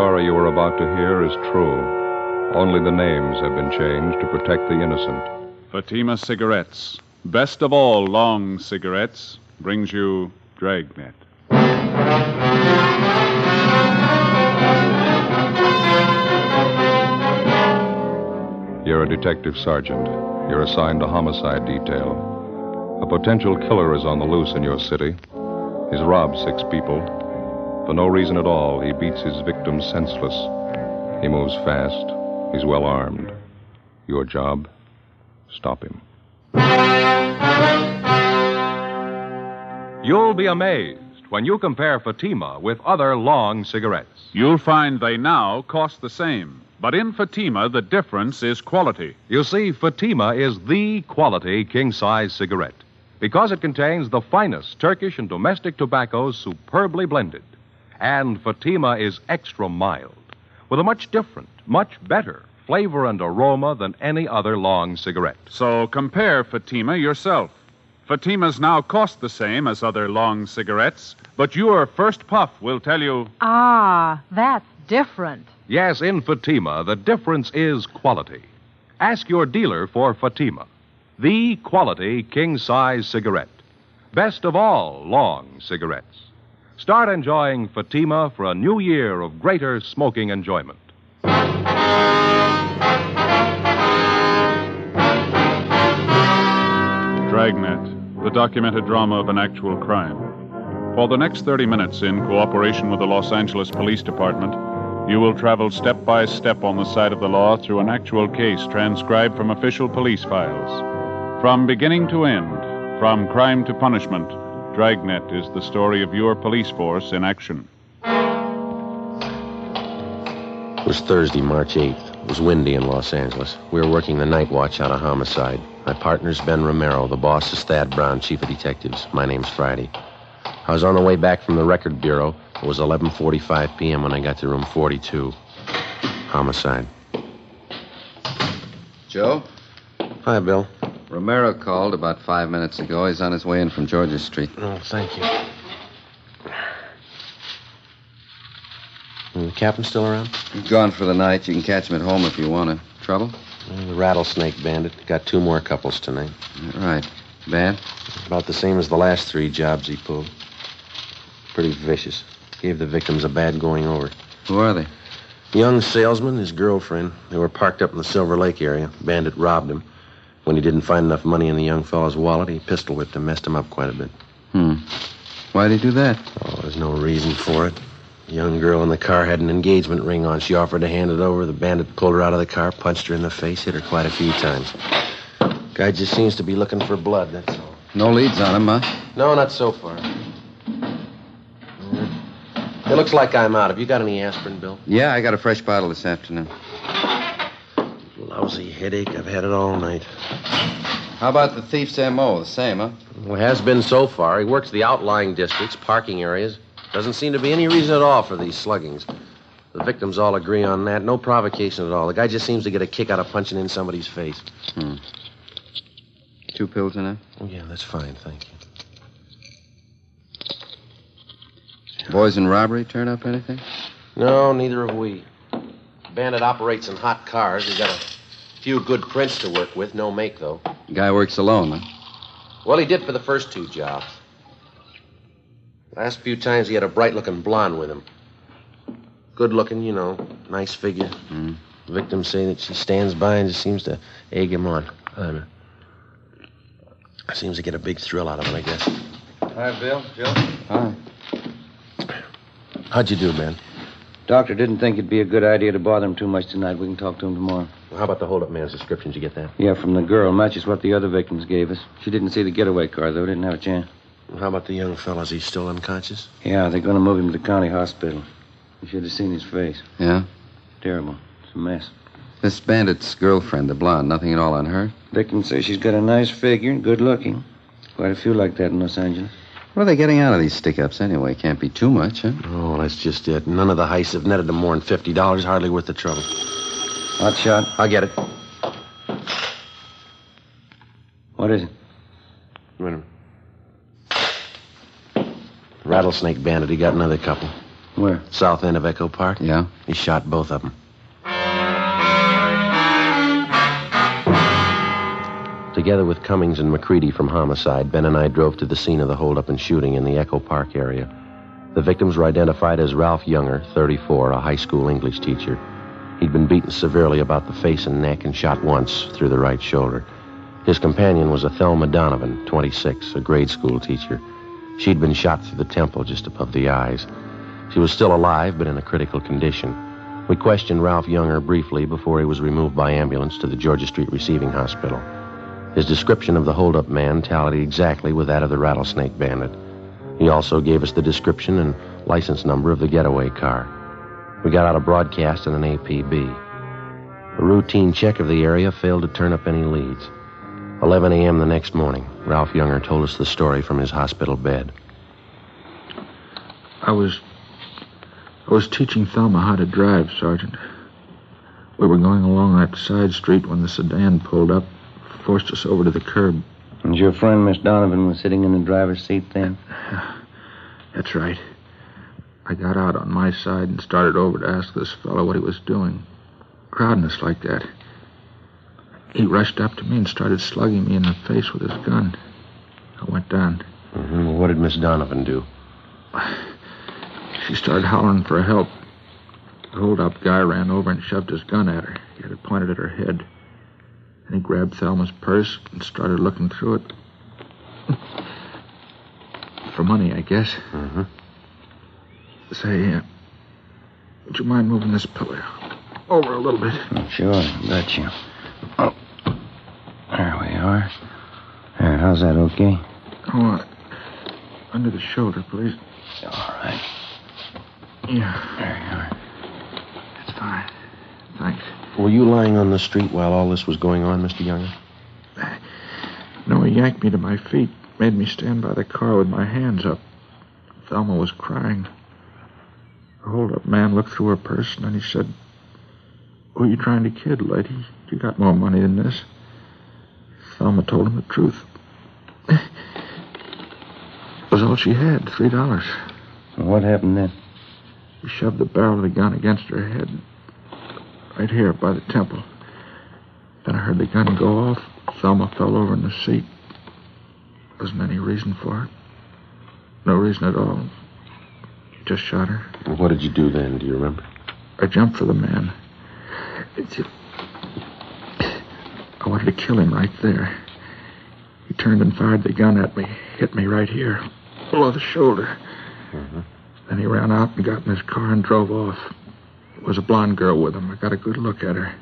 story you are about to hear is true. Only the names have been changed to protect the innocent. Fatima Cigarettes, best of all long cigarettes, brings you Dragnet. You're a detective sergeant. You're assigned to homicide detail. A potential killer is on the loose in your city. He's robbed six people. For no reason at all, he beats his victims senseless. He moves fast. He's well armed. Your job? Stop him. You'll be amazed when you compare Fatima with other long cigarettes. You'll find they now cost the same. But in Fatima, the difference is quality. You see, Fatima is the quality king size cigarette because it contains the finest Turkish and domestic tobaccos superbly blended. And Fatima is extra mild with a much different, much better flavor and aroma than any other long cigarette. So compare Fatima yourself. Fatimas now cost the same as other long cigarettes, but your first puff will tell you Ah, that's different. Yes, in Fatima, the difference is quality. Ask your dealer for Fatima, the quality king size cigarette. Best of all long cigarettes. Start enjoying Fatima for a new year of greater smoking enjoyment. Dragnet, the documented drama of an actual crime. For the next 30 minutes, in cooperation with the Los Angeles Police Department, you will travel step by step on the side of the law through an actual case transcribed from official police files. From beginning to end, from crime to punishment, Dragnet is the story of your police force in action. It was Thursday, March 8th. It was windy in Los Angeles. We were working the night watch on a homicide. My partner's Ben Romero. The boss is Thad Brown, chief of detectives. My name's Friday. I was on the way back from the record bureau. It was 11:45 p.m. when I got to room 42. Homicide. Joe? Hi, Bill. Romero called about five minutes ago. He's on his way in from Georgia Street. Oh, thank you. Mm, the captain still around? He's gone for the night. You can catch him at home if you want to. Trouble? Mm, the rattlesnake bandit. Got two more couples tonight. Right. Bad? About the same as the last three jobs he pulled. Pretty vicious. Gave the victims a bad going over. Who are they? Young salesman, his girlfriend. They were parked up in the Silver Lake area. Bandit robbed him. When he didn't find enough money in the young fellow's wallet, he pistol whipped him, messed him up quite a bit. Hmm. Why'd he do that? Oh, there's no reason for it. The young girl in the car had an engagement ring on. She offered to hand it over. The bandit pulled her out of the car, punched her in the face, hit her quite a few times. Guy just seems to be looking for blood, that's all. No leads on him, huh? No, not so far. It looks like I'm out. Have you got any aspirin, Bill? Yeah, I got a fresh bottle this afternoon. Lousy headache. I've had it all night. How about the thief's M.O.? The same, huh? Well, has been so far. He works the outlying districts, parking areas. Doesn't seem to be any reason at all for these sluggings. The victims all agree on that. No provocation at all. The guy just seems to get a kick out of punching in somebody's face. Hmm. Two pills in it? Oh, yeah, that's fine. Thank you. Boys in robbery turn up anything? No, neither have we. Bandit operates in hot cars. He's got a few good prints to work with. No make, though. Guy works alone, huh? Well, he did for the first two jobs. Last few times he had a bright looking blonde with him. Good looking, you know, nice figure. Mm. Victims say that she stands by and just seems to egg him on. I don't know. Seems to get a big thrill out of it, I guess. Hi, Bill. Joe. Hi. How'd you do, man? Doctor didn't think it'd be a good idea to bother him too much tonight. We can talk to him tomorrow. Well, how about the holdup man's description? Did you get that? Yeah, from the girl. Matches what the other victims gave us. She didn't see the getaway car, though. Didn't have a chance. How about the young fella? Is he still unconscious? Yeah, they're going to move him to the county hospital. You should have seen his face. Yeah? Terrible. It's a mess. This bandit's girlfriend, the blonde, nothing at all on her? Victim says she's got a nice figure and good looking. Quite a few like that in Los Angeles. What are they getting out of these stick ups anyway? Can't be too much, huh? Oh, that's just it. None of the heists have netted them more than fifty dollars. Hardly worth the trouble. Hot shot. I'll get it. What is it? Wait a minute. Rattlesnake bandit. He got another couple. Where? South end of Echo Park. Yeah? He shot both of them. Together with Cummings and McCready from Homicide, Ben and I drove to the scene of the holdup and shooting in the Echo Park area. The victims were identified as Ralph Younger, 34, a high school English teacher. He'd been beaten severely about the face and neck and shot once through the right shoulder. His companion was a Thelma Donovan, 26, a grade school teacher. She'd been shot through the temple just above the eyes. She was still alive, but in a critical condition. We questioned Ralph Younger briefly before he was removed by ambulance to the Georgia Street Receiving Hospital. His description of the holdup man tallied exactly with that of the rattlesnake bandit. He also gave us the description and license number of the getaway car. We got out a broadcast and an APB. A routine check of the area failed to turn up any leads. 11 a.m. the next morning, Ralph Younger told us the story from his hospital bed. I was. I was teaching Thelma how to drive, Sergeant. We were going along that side street when the sedan pulled up, forced us over to the curb. And your friend, Miss Donovan, was sitting in the driver's seat then? That's right. I got out on my side and started over to ask this fellow what he was doing, crowding us like that. He rushed up to me and started slugging me in the face with his gun. I went down. Mm-hmm. Well, what did Miss Donovan do? She started hollering for help. The hold-up guy ran over and shoved his gun at her. He had it pointed at her head. And he grabbed Thelma's purse and started looking through it. For money, I guess. Mm-hmm. Say, uh, would you mind moving this pillow over a little bit? Sure, got you. Oh, there we are. There, how's that, okay? Oh, uh, under the shoulder, please. All right. Yeah, There you are. that's fine. Thanks. Were you lying on the street while all this was going on, Mr. Younger? No, he yanked me to my feet, made me stand by the car with my hands up. Thelma was crying. The hold-up man looked through her purse and then he said, Who are you trying to kid, lady? You got more money than this. Thelma told him the truth. It was all she had, three dollars. What happened then? He shoved the barrel of the gun against her head, right here by the temple. Then I heard the gun go off. Thelma fell over in the seat. Wasn't any reason for it. No reason at all. Just shot her. What did you do then? Do you remember? I jumped for the man. It's I wanted to kill him right there. He turned and fired the gun at me, hit me right here, below the shoulder. Mm-hmm. Then he ran out and got in his car and drove off. There was a blonde girl with him. I got a good look at her.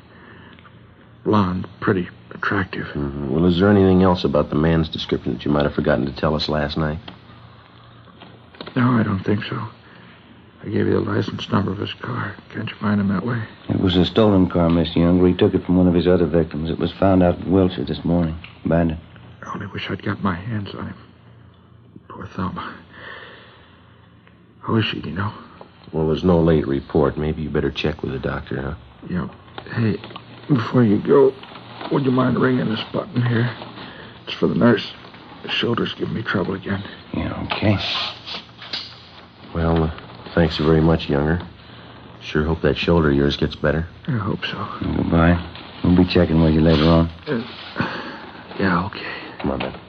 Blonde, pretty, attractive. Mm-hmm. Well, is there anything else about the man's description that you might have forgotten to tell us last night? No, I don't think so. I gave you the license number of his car. Can't you find him that way? It was a stolen car, Mr. Younger. He took it from one of his other victims. It was found out in Wilshire this morning. Bandit. I only wish I'd got my hands on him. Poor Thelma. How is she, do you know? Well, there's no late report. Maybe you better check with the doctor, huh? Yeah. Hey, before you go, would you mind ringing this button here? It's for the nurse. The shoulder's giving me trouble again. Yeah, okay. Well, uh, thanks very much, Younger. Sure hope that shoulder of yours gets better. I hope so. Goodbye. We'll be checking with you later on. Yeah, okay. Come on, Ben.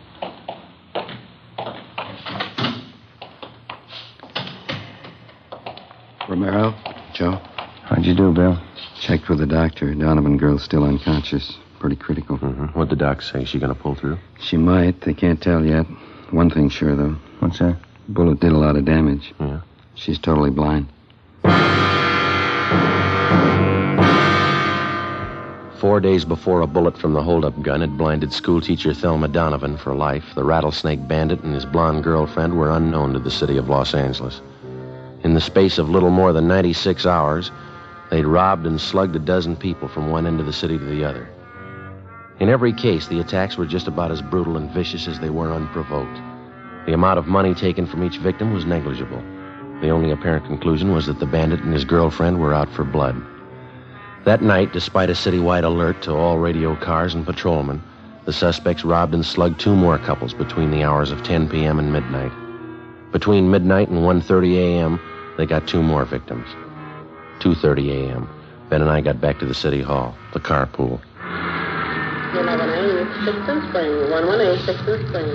Romero? Joe? How'd you do, Bill? Checked with the doctor. Donovan girl's still unconscious. Pretty critical. Mm-hmm. What'd the doc say? She gonna pull through? She might. They can't tell yet. One thing's sure, though. What's that? Bullet did a lot of damage. Yeah. She's totally blind. Four days before a bullet from the holdup gun had blinded schoolteacher Thelma Donovan for life, the rattlesnake bandit and his blonde girlfriend were unknown to the city of Los Angeles. In the space of little more than 96 hours, they'd robbed and slugged a dozen people from one end of the city to the other. In every case, the attacks were just about as brutal and vicious as they were unprovoked. The amount of money taken from each victim was negligible. The only apparent conclusion was that the bandit and his girlfriend were out for blood. That night, despite a citywide alert to all radio cars and patrolmen, the suspects robbed and slugged two more couples between the hours of 10 p.m. and midnight. Between midnight and 1:30 a.m., They got two more victims. 2.30 a.m. Ben and I got back to the city hall, the carpool. 11A, Sixton Spring, 118 Sixton Spring.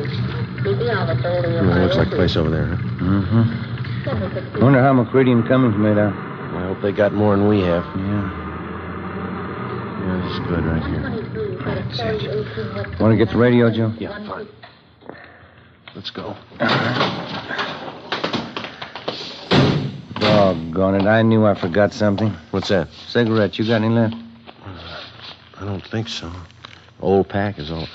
Meet the officer holding your looks like a place over there, huh? Mm-hmm. Number 16. Wonder how McCready and Cummings made out. I hope they got more than we have. Yeah. Yeah, this is good right here. 123, credit carry 18 West Want to get the radio, Joe? Yeah, fine. Let's go. Doggone it. I knew I forgot something. What's that? Cigarettes. You got any left? I don't think so. Old pack is all.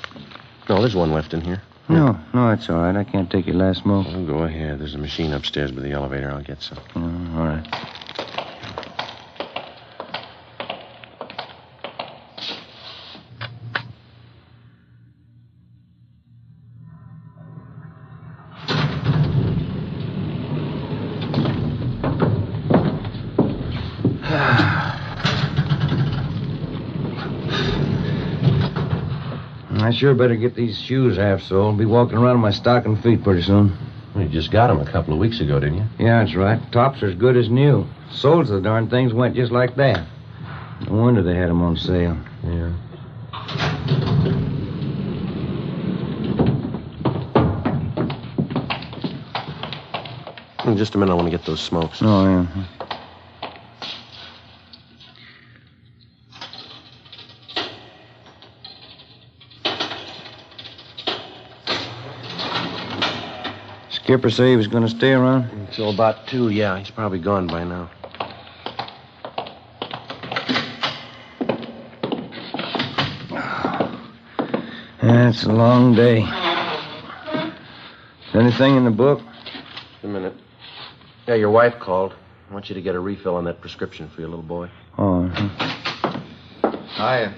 No, there's one left in here. No, no, it's all right. I can't take your last smoke. Oh, go ahead. There's a machine upstairs by the elevator. I'll get some. Oh, all right. Sure better get these shoes half soled. Be walking around in my stocking feet pretty soon. Well, you just got them a couple of weeks ago, didn't you? Yeah, that's right. Tops are as good as new. Soles of the darn things went just like that. No wonder they had them on sale. Yeah. In just a minute, I want to get those smokes. Oh, yeah. Skipper say he was going to stay around? Until about two, yeah. He's probably gone by now. That's a long day. Anything in the book? Just a minute. Yeah, your wife called. I want you to get a refill on that prescription for your little boy. Oh, uh-huh. Hiya.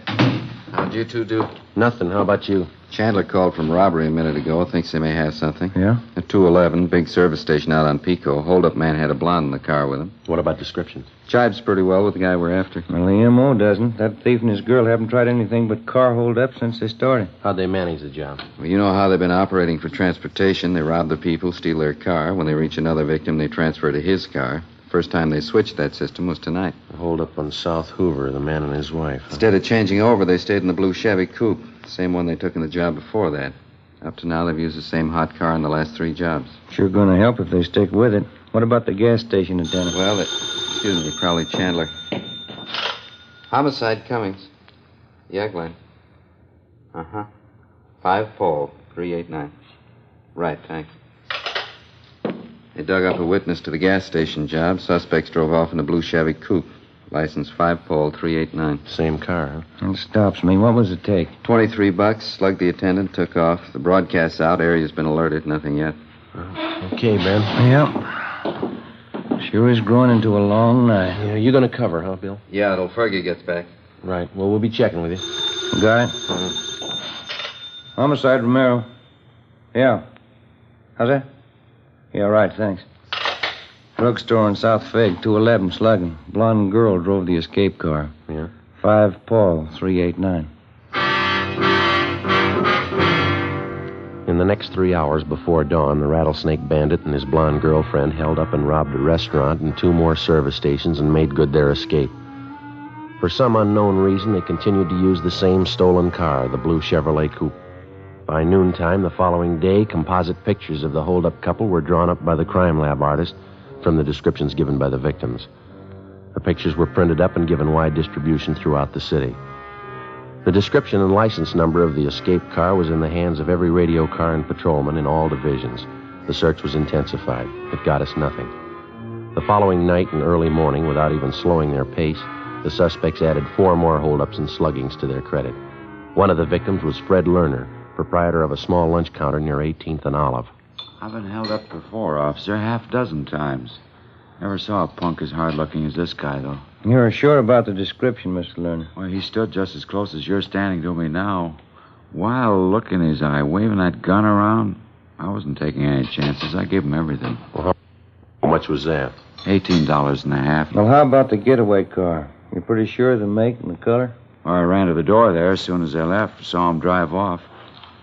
How'd you two do? Nothing. How about you? Chandler called from robbery a minute ago. Thinks they may have something. yeah? At 211, big service station out on Pico. Hold-up man had a blonde in the car with him. What about descriptions? Jibes pretty well with the guy we're after. Well, the M.O. doesn't. That thief and his girl haven't tried anything but car hold up since they started. How'd they manage the job? Well, you know how they've been operating for transportation. They rob the people, steal their car. When they reach another victim, they transfer to his car. First time they switched that system was tonight. Hold up on South Hoover, the man and his wife. huh? Instead of changing over, they stayed in the blue Chevy coupe. Same one they took in the job before that. Up to now, they've used the same hot car in the last three jobs. Sure going to help if they stick with it. What about the gas station attendant? Well, it, excuse me, probably Chandler. Homicide Cummings. Yeah, Glenn. Uh huh. Five Paul, 389. Right, thanks. They dug up a witness to the gas station job. Suspects drove off in a blue Chevy coupe. License 5 Paul, 389. Same car, huh? It stops me. What was it take? 23 bucks. Slugged the attendant, took off. The broadcast's out. Area's been alerted. Nothing yet. Okay, Ben. Yep. Sure is growing into a long night. Yeah, you're going to cover, huh, Bill? Yeah, till Fergie gets back. Right. Well, we'll be checking with you. Got it? Mm-hmm. Homicide, Romero. Yeah. How's that? Yeah, right, thanks. Drugstore in South Fig, 211, slugging. Blonde girl drove the escape car. Yeah. 5 Paul, 389. In the next three hours before dawn, the rattlesnake bandit and his blonde girlfriend held up and robbed a restaurant and two more service stations and made good their escape. For some unknown reason, they continued to use the same stolen car, the blue Chevrolet Coupe. By noontime the following day, composite pictures of the holdup couple were drawn up by the crime lab artist from the descriptions given by the victims. The pictures were printed up and given wide distribution throughout the city. The description and license number of the escape car was in the hands of every radio car and patrolman in all divisions. The search was intensified. It got us nothing. The following night and early morning, without even slowing their pace, the suspects added four more holdups and sluggings to their credit. One of the victims was Fred Lerner, proprietor of a small lunch counter near 18th and Olive. I've been held up before, officer, half dozen times. Never saw a punk as hard looking as this guy, though. You're sure about the description, Mr. Lerner? Well, he stood just as close as you're standing to me now. Wild look in his eye, waving that gun around. I wasn't taking any chances. I gave him everything. How much was that? Eighteen dollars and a half. Well, how about the getaway car? You're pretty sure of the make and the color? Well, I ran to the door there as soon as they left. Saw him drive off.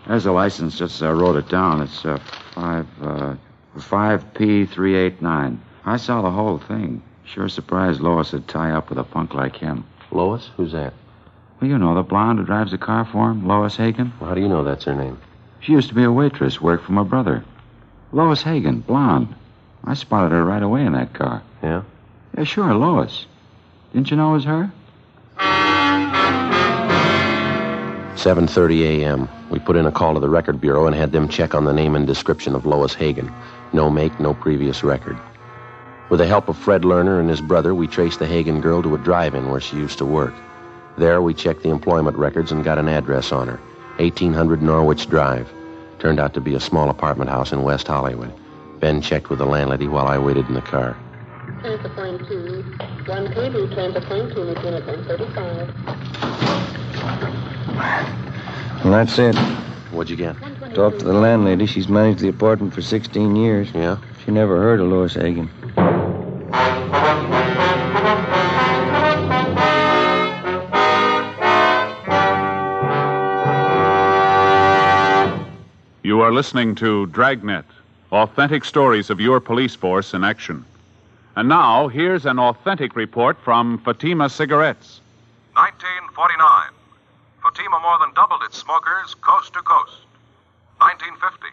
There's the license, just as I wrote it down. It's uh, five, uh, five P three eight nine. I saw the whole thing. Sure surprised Lois would tie up with a punk like him. Lois? Who's that? Well, you know, the blonde who drives the car for him, Lois Hagen. Well, how do you know that's her name? She used to be a waitress, worked for my brother. Lois Hagen, blonde. I spotted her right away in that car. Yeah? Yeah, sure, Lois. Didn't you know it was her? 7:30 a.m. We put in a call to the record bureau and had them check on the name and description of Lois Hagen. No make, no previous record. With the help of Fred Lerner and his brother, we traced the Hagen girl to a drive-in where she used to work. There, we checked the employment records and got an address on her. 1800 Norwich Drive. Turned out to be a small apartment house in West Hollywood. Ben checked with the landlady while I waited in the car. Transfer. One KB, point two, unit 135. Well, that's it. What'd you get? Talked to the landlady. She's managed the apartment for 16 years. Yeah? She never heard of Lois Hagen. You are listening to Dragnet, authentic stories of your police force in action. And now, here's an authentic report from Fatima Cigarettes. 1949. Fatima more than doubled its smokers coast to coast. 1950.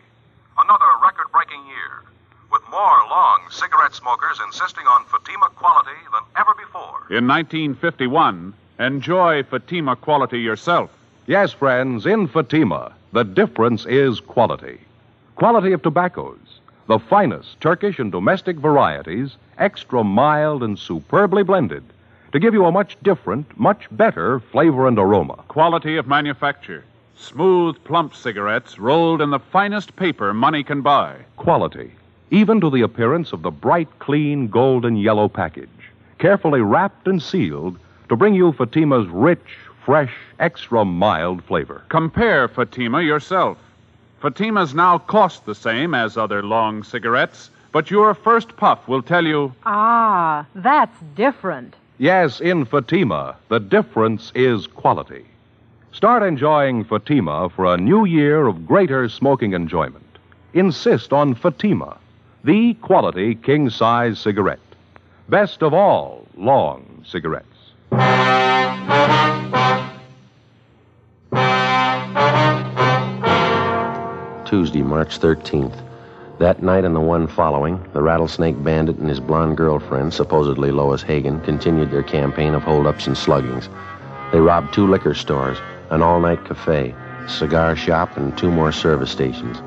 Another record breaking year, with more long cigarette smokers insisting on Fatima quality than ever before. In 1951, enjoy Fatima quality yourself. Yes, friends, in Fatima, the difference is quality. Quality of tobaccos, the finest Turkish and domestic varieties, extra mild and superbly blended, to give you a much different, much better flavor and aroma. Quality of manufacture. Smooth, plump cigarettes rolled in the finest paper money can buy. Quality, even to the appearance of the bright, clean, golden yellow package, carefully wrapped and sealed to bring you Fatima's rich, fresh, extra mild flavor. Compare Fatima yourself. Fatimas now cost the same as other long cigarettes, but your first puff will tell you Ah, that's different. Yes, in Fatima, the difference is quality. Start enjoying Fatima for a new year of greater smoking enjoyment. Insist on Fatima, the quality king size cigarette. Best of all long cigarettes. Tuesday, March 13th. That night and the one following, the Rattlesnake Bandit and his blonde girlfriend, supposedly Lois Hagen, continued their campaign of holdups and sluggings. They robbed two liquor stores, an all night cafe, cigar shop, and two more service stations.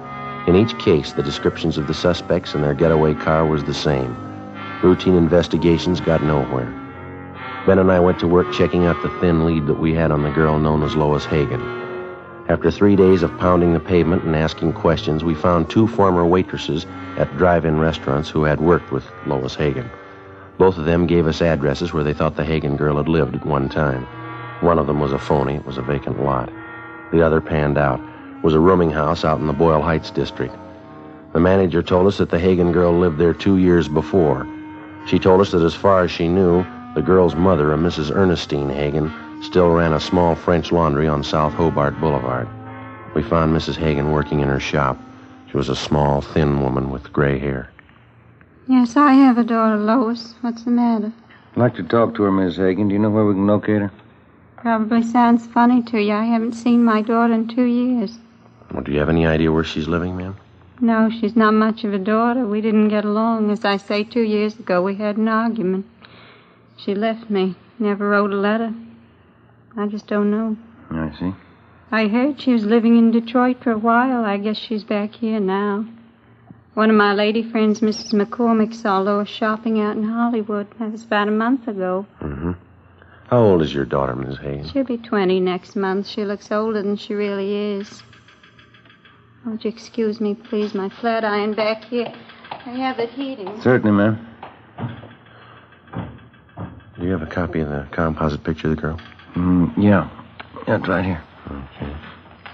In each case, the descriptions of the suspects and their getaway car was the same. Routine investigations got nowhere. Ben and I went to work checking out the thin lead that we had on the girl known as Lois Hagen. After three days of pounding the pavement and asking questions, we found two former waitresses at drive in restaurants who had worked with Lois Hagen. Both of them gave us addresses where they thought the Hagen girl had lived at one time. One of them was a phony, it was a vacant lot. The other panned out, it was a rooming house out in the Boyle Heights district. The manager told us that the Hagen girl lived there two years before. She told us that as far as she knew, the girl's mother, a Mrs. Ernestine Hagen, still ran a small French laundry on South Hobart Boulevard. We found Mrs. Hagen working in her shop. She was a small, thin woman with gray hair. Yes, I have a daughter, Lois. What's the matter? I'd like to talk to her, Miss Hagen. Do you know where we can locate her? Probably sounds funny to you. I haven't seen my daughter in two years. Well, do you have any idea where she's living, ma'am? No, she's not much of a daughter. We didn't get along. As I say, two years ago we had an argument. She left me. Never wrote a letter. I just don't know. I see. I heard she was living in Detroit for a while. I guess she's back here now. One of my lady friends, Mrs. McCormick, saw Lois shopping out in Hollywood. That was about a month ago. Mm-hmm. How old is your daughter, Miss Hagen? She'll be 20 next month. She looks older than she really is. Would you excuse me, please? My flat iron back here. I have it heating. Certainly, ma'am. Do you have a copy of the composite picture of the girl? Mm, yeah. Yeah, it's right here. Okay.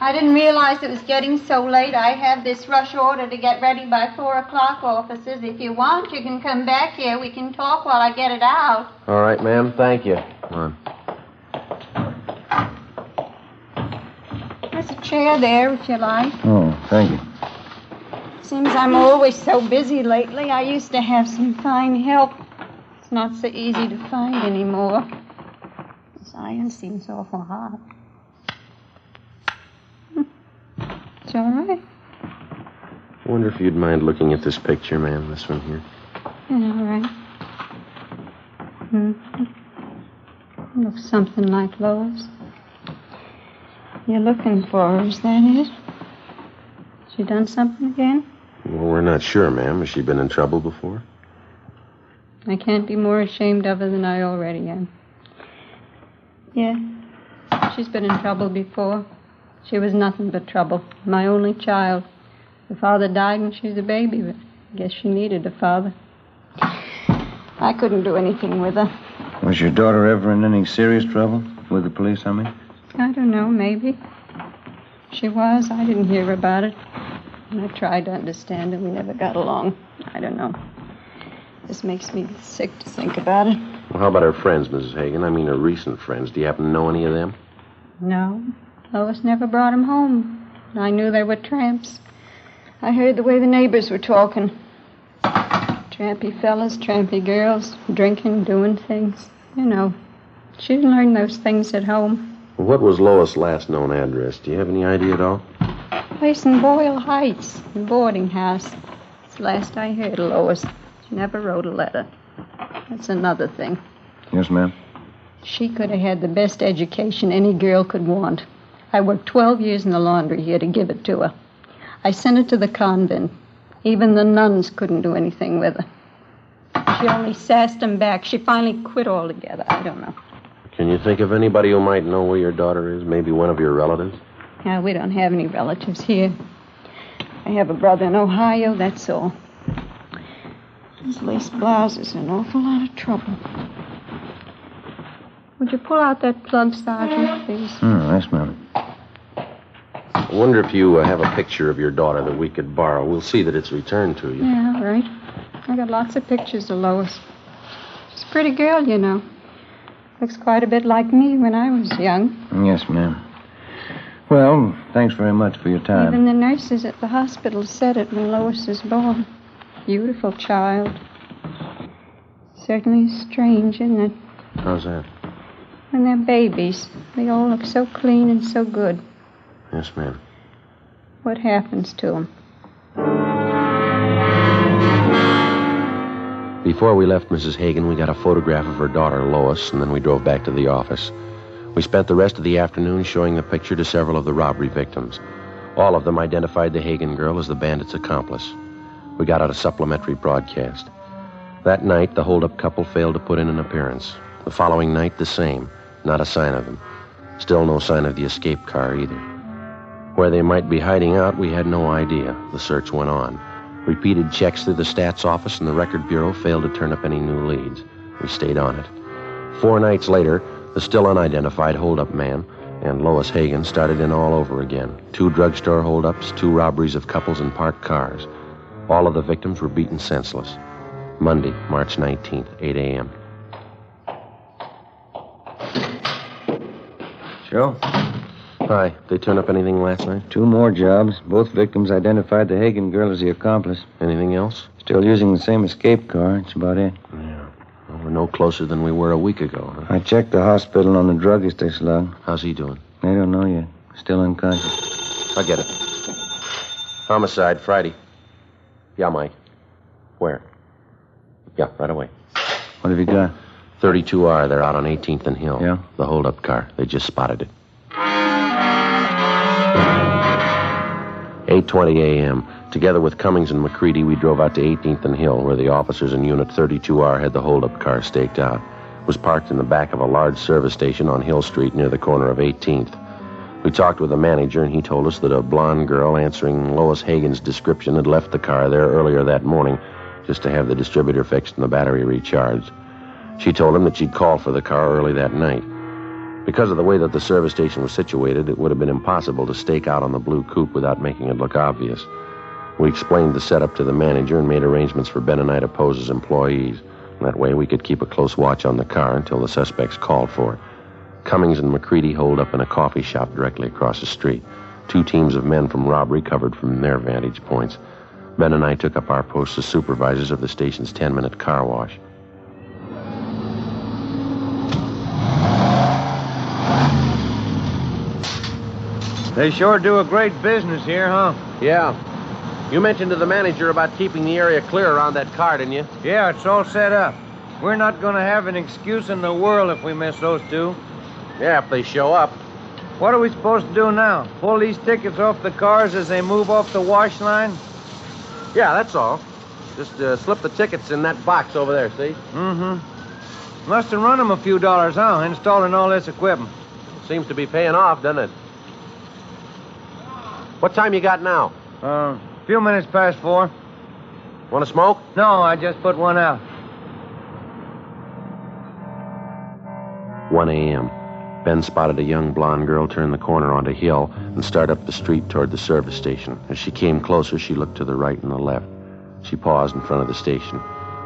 I didn't realize it was getting so late. I have this rush order to get ready by four o'clock, officers. If you want, you can come back here. We can talk while I get it out. All right, ma'am. Thank you. Come on. There's a chair there, if you like. Oh, thank you. Seems I'm always so busy lately. I used to have some fine help. It's not so easy to find anymore. Iron seems awful hot. Hmm. It's all right. I wonder if you'd mind looking at this picture, ma'am, this one here. Yeah, all right. Hmm. Looks something like Lois. You're looking for her, is that it? She done something again? Well, we're not sure, ma'am. Has she been in trouble before? I can't be more ashamed of her than I already am. Yeah, she's been in trouble before. She was nothing but trouble. My only child. The father died when she was a baby, but I guess she needed a father. I couldn't do anything with her. Was your daughter ever in any serious trouble? With the police, I mean? I don't know, maybe. She was. I didn't hear about it. And I tried to understand her. We never got along. I don't know. This makes me sick to think about it. Well, how about her friends, Mrs. Hagen? I mean, her recent friends. Do you happen to know any of them? No. Lois never brought 'em home. I knew they were tramps. I heard the way the neighbors were talking. Trampy fellas, trampy girls, drinking, doing things. You know. She didn't learn those things at home. What was Lois' last known address? Do you have any idea at all? Place in Boyle Heights, boarding house. It's the last I heard of Lois. She never wrote a letter. That's another thing. Yes, ma'am. She could have had the best education any girl could want. I worked 12 years in the laundry here to give it to her. I sent her to the convent. Even the nuns couldn't do anything with her. She only sassed 'em back. She finally quit altogether. I don't know. Can you think of anybody who might know where your daughter is? Maybe one of your relatives? Yeah, we don't have any relatives here. I have a brother in Ohio, that's all. His lace blouse is an awful lot of trouble. Would you pull out that plug, Sergeant, please? Hmm, yes, ma'am. I wonder if you uh, have a picture of your daughter that we could borrow. We'll see that it's returned to you. Yeah, all right. I got lots of pictures of Lois. She's a pretty girl, you know. Looks quite a bit like me when I was young. Yes, ma'am. Well, thanks very much for your time. Even the nurses at the hospital said it when Lois was born. Beautiful child. Certainly strange, isn't it? How's that? When they're babies, they all look so clean and so good. Yes, ma'am. What happens to them? Before we left Mrs. Hagen, we got a photograph of her daughter, Lois, and then we drove back to the office. We spent the rest of the afternoon showing the picture to several of the robbery victims. All of them identified the Hagen girl as the bandit's accomplice. We got out a supplementary broadcast. That night, the holdup couple failed to put in an appearance. The following night, the same. Not a sign of them. Still no sign of the escape car either. Where they might be hiding out, we had no idea. The search went on. Repeated checks through the stats office and the record bureau failed to turn up any new leads. We stayed on it. Four nights later, the still unidentified holdup man and Lois Hagen started in all over again. Two drugstore holdups, two robberies of couples and parked cars. All of the victims were beaten senseless. Monday, March 19th, 8 a.m. Joe? Hi. Did they turn up anything last night? Two more jobs. Both victims identified the Hagen girl as the accomplice. Anything else? Still using the same escape car. That's about it. Yeah. Well, we're no closer than we were a week ago. Huh? I checked the hospital on the druggist they slugged. How's he doing? They don't know yet. Still unconscious. I get it. Homicide, Friday. Yeah, Mike. Where? Yeah, right away. What have you got? 32R. They're out on 18th and Hill. Yeah? The holdup car. They just spotted it. 8.20 a.m. Together with Cummings and McCready, we drove out to 18th and Hill, where the officers in Unit 32R had the holdup car staked out. It was parked in the back of a large service station on Hill Street near the corner of 18th. We talked with the manager, and he told us that a blonde girl answering Lois Hagen's description had left the car there earlier that morning just to have the distributor fixed and the battery recharged. She told him that she'd called for the car early that night. Because of the way that the service station was situated, it would have been impossible to stake out on the blue coupe without making it look obvious. We explained the setup to the manager and made arrangements for Ben and I to pose as employees. That way we could keep a close watch on the car until the suspects called for it. Cummings and McCready holed up in a coffee shop directly across the street. Two teams of men from robbery covered from their vantage points. Ben and I took up our posts as supervisors of the station's 10 minute car wash. They sure do a great business here, huh? Yeah. You mentioned to the manager about keeping the area clear around that car, didn't you? Yeah, it's all set up. We're not going to have an excuse in the world if we miss those two. Yeah, if they show up. What are we supposed to do now? Pull these tickets off the cars as they move off the wash line? Yeah, that's all. Just uh, slip the tickets in that box over there, see? Mm-hmm. Must have run them a few dollars, huh? Installing all this equipment. Seems to be paying off, doesn't it? What time you got now? A uh, few minutes past four. Want to smoke? No, I just put one out. 1 a.m. Ben spotted a young blonde girl turn the corner onto Hill and start up the street toward the service station. As she came closer, she looked to the right and the left. She paused in front of the station,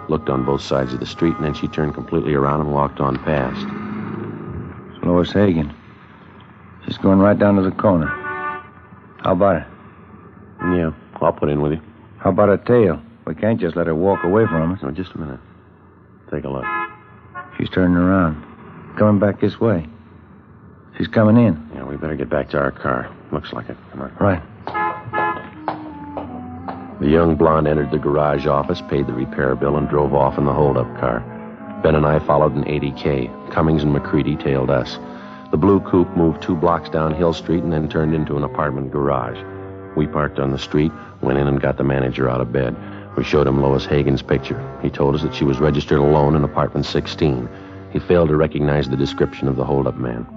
looked on both sides of the street, and then she turned completely around and walked on past. It's Lois Hagen. She's going right down to the corner. How about it? Yeah, I'll put in with you. How about a tail? We can't just let her walk away from us. No, just a minute. Take a look. She's turning around. Coming back this way. She's coming in. Yeah, we better get back to our car. Looks like it. Come on. Right. The young blonde entered the garage office, paid the repair bill, and drove off in the holdup car. Ben and I followed in 80K. Cummings and McCready tailed us. The blue coupe moved two blocks down Hill Street and then turned into an apartment garage. We parked on the street, went in and got the manager out of bed. We showed him Lois Hagen's picture. He told us that she was registered alone in apartment 16. He failed to recognize the description of the holdup man.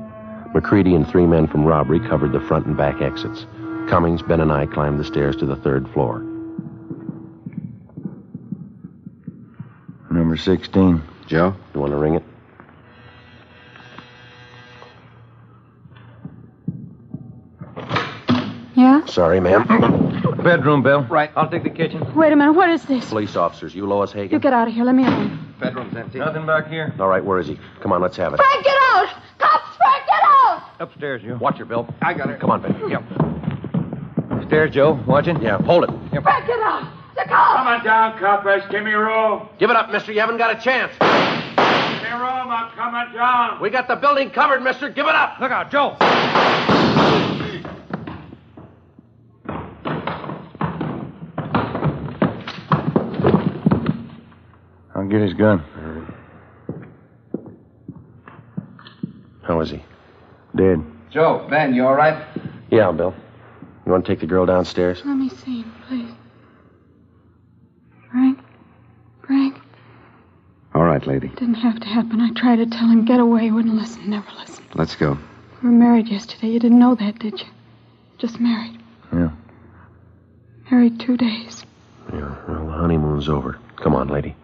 McCready and three men from robbery covered the front and back exits. Cummings, Ben, and I climbed the stairs to the third floor. Number 16. Joe, you want to ring it? Yeah? Sorry, ma'am. Bedroom, Bill. Right, I'll take the kitchen. Wait a minute. What is this? Police officers, you Lois Hagen? You get out of here. Let me in. Bedroom's empty. Nothing back here. All right, where is he? Come on, let's have it. Frank, get out! Cops, Frank, get out! Upstairs, you. Watch her, Bill. I got her. Come on, Ben. Yep. Stairs, Joe. Watching? Yeah, hold it. Frank, get out! The cops! Come on down, coppers. Give me room. Give it up, mister. You haven't got a chance. Give me room. I'm coming down. We got the building covered, mister. Give it up. Look out, Joe. I'll get his gun. How is he? Dead. Joe, Ben, you all right? Yeah, Bill. You want to take the girl downstairs? Let me see him, please. Frank? Frank? All right, lady. It didn't have to happen. I tried to tell him, get away. He wouldn't listen, never listen. Let's go. We were married yesterday. You didn't know that, did you? Just married. Yeah. Married two days. Yeah, well, the honeymoon's over. Come on, lady.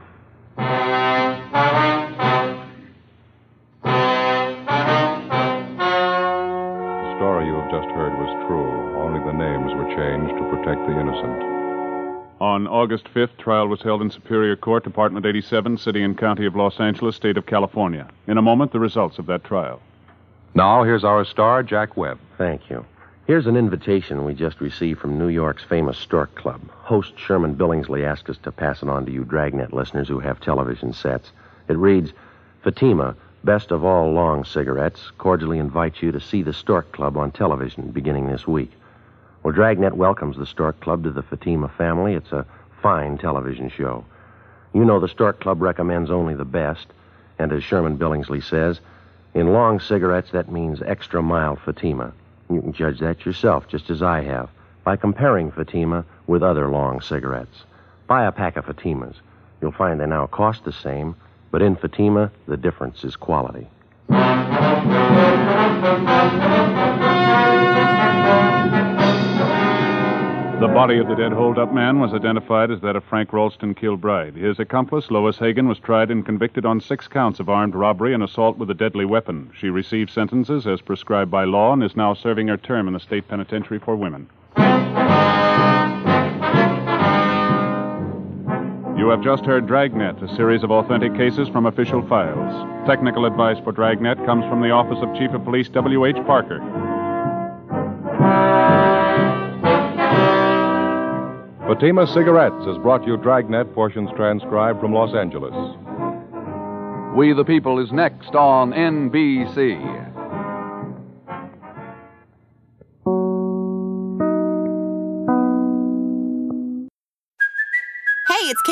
On August 5th, trial was held in Superior Court, Department 87, City and County of Los Angeles, State of California. In a moment, the results of that trial. Now, here's our star, Jack Webb. Thank you. Here's an invitation we just received from New York's famous Stork Club. Host Sherman Billingsley asked us to pass it on to you Dragnet listeners who have television sets. It reads Fatima, best of all long cigarettes, cordially invites you to see the Stork Club on television beginning this week. Well, Dragnet welcomes the Stork Club to the Fatima family. It's a fine television show. You know the Stork Club recommends only the best, and as Sherman Billingsley says, in long cigarettes, that means extra mild Fatima. You can judge that yourself, just as I have, by comparing Fatima with other long cigarettes. Buy a pack of Fatimas. You'll find they now cost the same, but in Fatima, the difference is quality. Body of the dead holdup man was identified as that of Frank Ralston Kilbride. His accomplice, Lois Hagen, was tried and convicted on six counts of armed robbery and assault with a deadly weapon. She received sentences as prescribed by law and is now serving her term in the state penitentiary for women. You have just heard Dragnet, a series of authentic cases from official files. Technical advice for Dragnet comes from the Office of Chief of Police W.H. Parker. Fatima Cigarettes has brought you Dragnet portions transcribed from Los Angeles. We the People is next on NBC.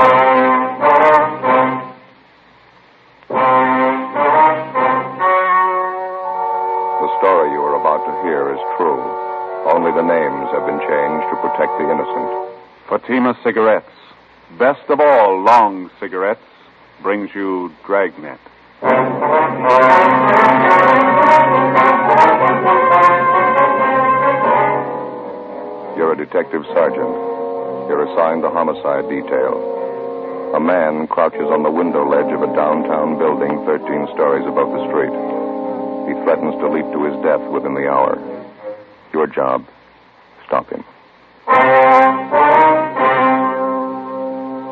The story you are about to hear is true. Only the names have been changed to protect the innocent. Fatima Cigarettes, best of all long cigarettes, brings you Dragnet. You're a detective sergeant. You're assigned the homicide detail. A man crouches on the window ledge of a downtown building 13 stories above the street. He threatens to leap to his death within the hour. Your job, stop him.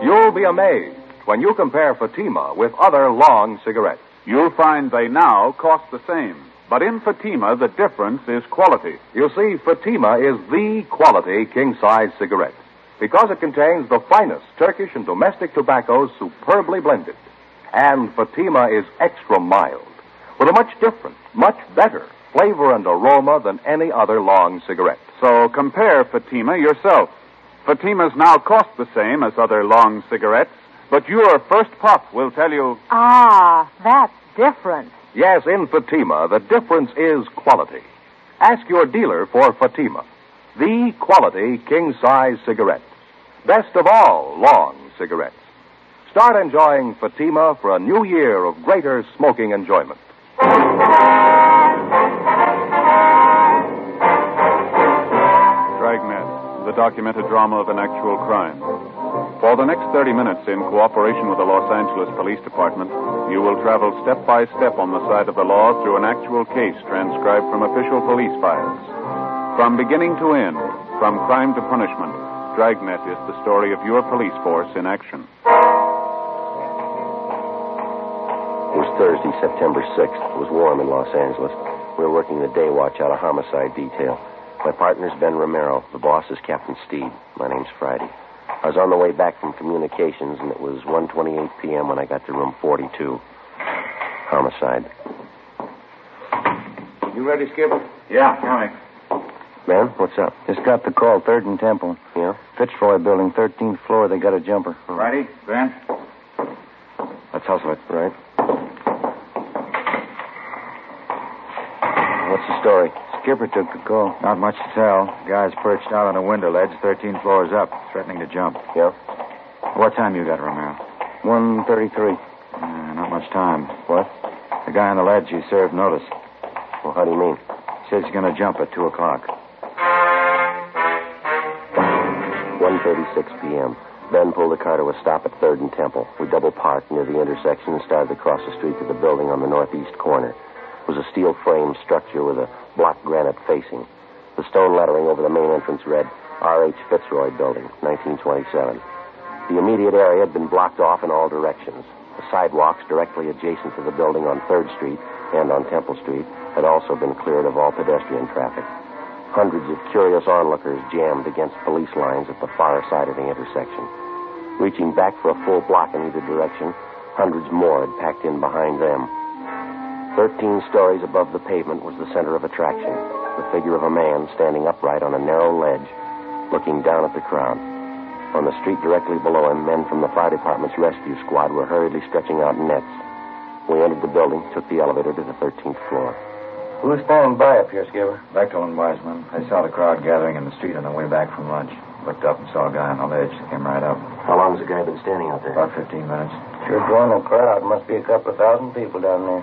You'll be amazed when you compare Fatima with other long cigarettes. You'll find they now cost the same. But in Fatima, the difference is quality. You see, Fatima is the quality king size cigarette because it contains the finest Turkish and domestic tobaccos superbly blended. And Fatima is extra mild with a much different, much better flavor and aroma than any other long cigarette. So compare Fatima yourself. Fatimas now cost the same as other long cigarettes, but your first puff will tell you Ah, that's different. Yes, in Fatima, the difference is quality. Ask your dealer for Fatima, the quality king size cigarette. Best of all long cigarettes. Start enjoying Fatima for a new year of greater smoking enjoyment. Dragnet, the documented drama of an actual crime. For the next 30 minutes, in cooperation with the Los Angeles Police Department, you will travel step by step on the side of the law through an actual case transcribed from official police files. From beginning to end, from crime to punishment, Dragnet is the story of your police force in action. It was Thursday, September 6th. It was warm in Los Angeles. We were working the day watch out of homicide detail. My partner's Ben Romero. The boss is Captain Steed. My name's Friday. I was on the way back from communications, and it was 1.28 p.m. when I got to room 42. Homicide. You ready, Skipper? Yeah, coming. Ben, what's up? Just got the call, Third and Temple. Yeah? Fitzroy Building, 13th floor. They got a jumper. Ready, Ben? Let's hustle it. Right. What's the story? Skipper took the call. Not much to tell. Guy's perched out on a window ledge 13 floors up, threatening to jump. Yeah? What time you got, Romero? 133. Uh, not much time. What? The guy on the ledge, he served notice. Well, how do you mean? Says he's going to jump at 2 o'clock. 1.36 p.m. Ben pulled the car to a stop at 3rd and Temple. We double parked near the intersection and started across the street to the building on the northeast corner. It was a steel frame structure with a block granite facing. The stone lettering over the main entrance read R.H. Fitzroy Building, 1927. The immediate area had been blocked off in all directions. The sidewalks directly adjacent to the building on 3rd Street and on Temple Street had also been cleared of all pedestrian traffic. Hundreds of curious onlookers jammed against police lines at the far side of the intersection. Reaching back for a full block in either direction, hundreds more had packed in behind them. Thirteen stories above the pavement was the center of attraction, the figure of a man standing upright on a narrow ledge, looking down at the crowd. On the street directly below him, men from the fire department's rescue squad were hurriedly stretching out nets. We entered the building, took the elevator to the 13th floor. Who was standing by up here, Skipper? Bechtel and Wiseman. I saw the crowd gathering in the street on the way back from lunch. Looked up and saw a guy on the ledge. Came right up. How long has the guy been standing out there? About 15 minutes. Sure drawing a crowd. Must be a couple of thousand people down there.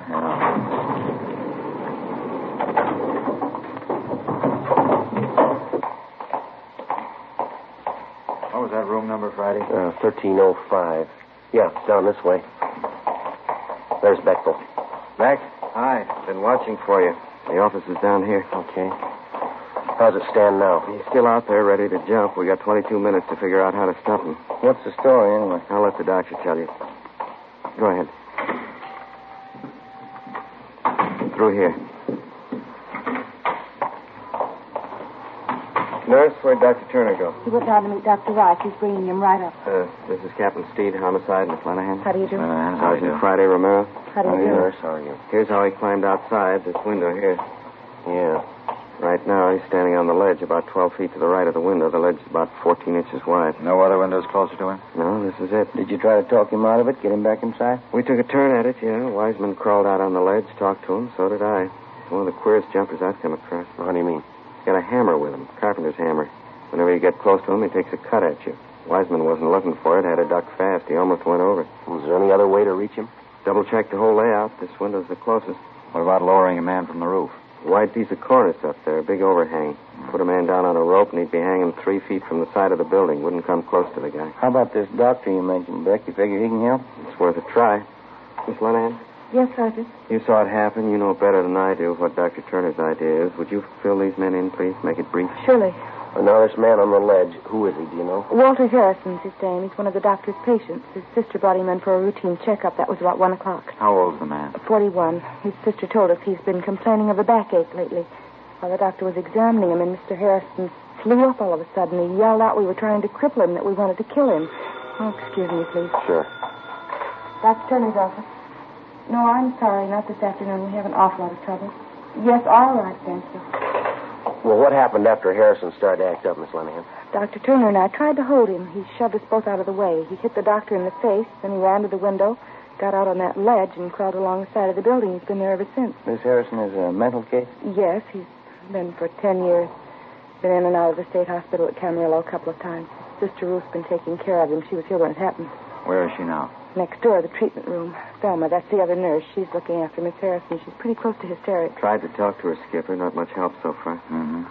What was that room number, Friday? Uh, 1305. Yeah, down this way. There's Bechtel. Beck? Hi. Been watching for you. The office is down here. Okay. How's it stand now? He's still out there ready to jump. We got 22 minutes to figure out how to stop him. What's the story, anyway? I'll let the doctor tell you. Go ahead. Through here. Nurse, where'd Dr. Turner go? He went down to meet Dr. Rice. He's bringing him right up. Uh, this is Captain Steed, homicide in Flanagan. How do you do? Sergeant Friday Romero. How do you do? Nurse, how are you? Here's how he climbed outside this window here. Yeah. Right now, he's standing on the ledge about 12 feet to the right of the window. The ledge is about 14 inches wide. No other windows closer to him? No, this is it. Did you try to talk him out of it, get him back inside? We took a turn at it, yeah. Wiseman crawled out on the ledge, talked to him. So did I. It's one of the queerest jumpers I've come across. What do you mean? He's got a hammer with him, carpenter's hammer. Whenever you get close to him, he takes a cut at you. Wiseman wasn't looking for it, had to duck fast. He almost went over. Was there any other way to reach him? Double checked the whole layout. This window's the closest. What about lowering a man from the roof? Wide piece of cornice up there, big overhang. Put a man down on a rope, and he'd be hanging three feet from the side of the building. Wouldn't come close to the guy. How about this doctor you mentioned, Beck? You figure he can help? It's worth a try. Miss Lenahan, Yes, Sergeant. you saw it happen. You know better than I do what Dr. Turner's idea is. Would you fill these men in, please? Make it brief. Surely. Uh, now, this man on the ledge, who is he, do you know? Walter Harrison's his name. He's one of the doctor's patients. His sister brought him in for a routine checkup. That was about one o'clock. How old's the man? 41. His sister told us he's been complaining of a backache lately. While the doctor was examining him, and Mr. Harrison flew up all of a sudden. He yelled out we were trying to cripple him, that we wanted to kill him. Oh, excuse me, please. Sure. Dr. Turner's office. No, I'm sorry. Not this afternoon. We have an awful lot of trouble. Yes, all right, thank you. Well, what happened after Harrison started to act up, Miss Lenahan? Dr. Turner and I tried to hold him. He shoved us both out of the way. He hit the doctor in the face, then he ran to the window, got out on that ledge, and crawled along the side of the building. He's been there ever since. Miss Harrison is a mental case? Yes, he's been for ten years. Been in and out of the state hospital at Camarillo a couple of times. Sister Ruth's been taking care of him. She was here when it happened. Where is she now? Next door, the treatment room. Thelma, that's the other nurse. She's looking after Miss Harrison. She's pretty close to hysterics. Tried to talk to her, Skipper. Not much help so far. Mm-hmm.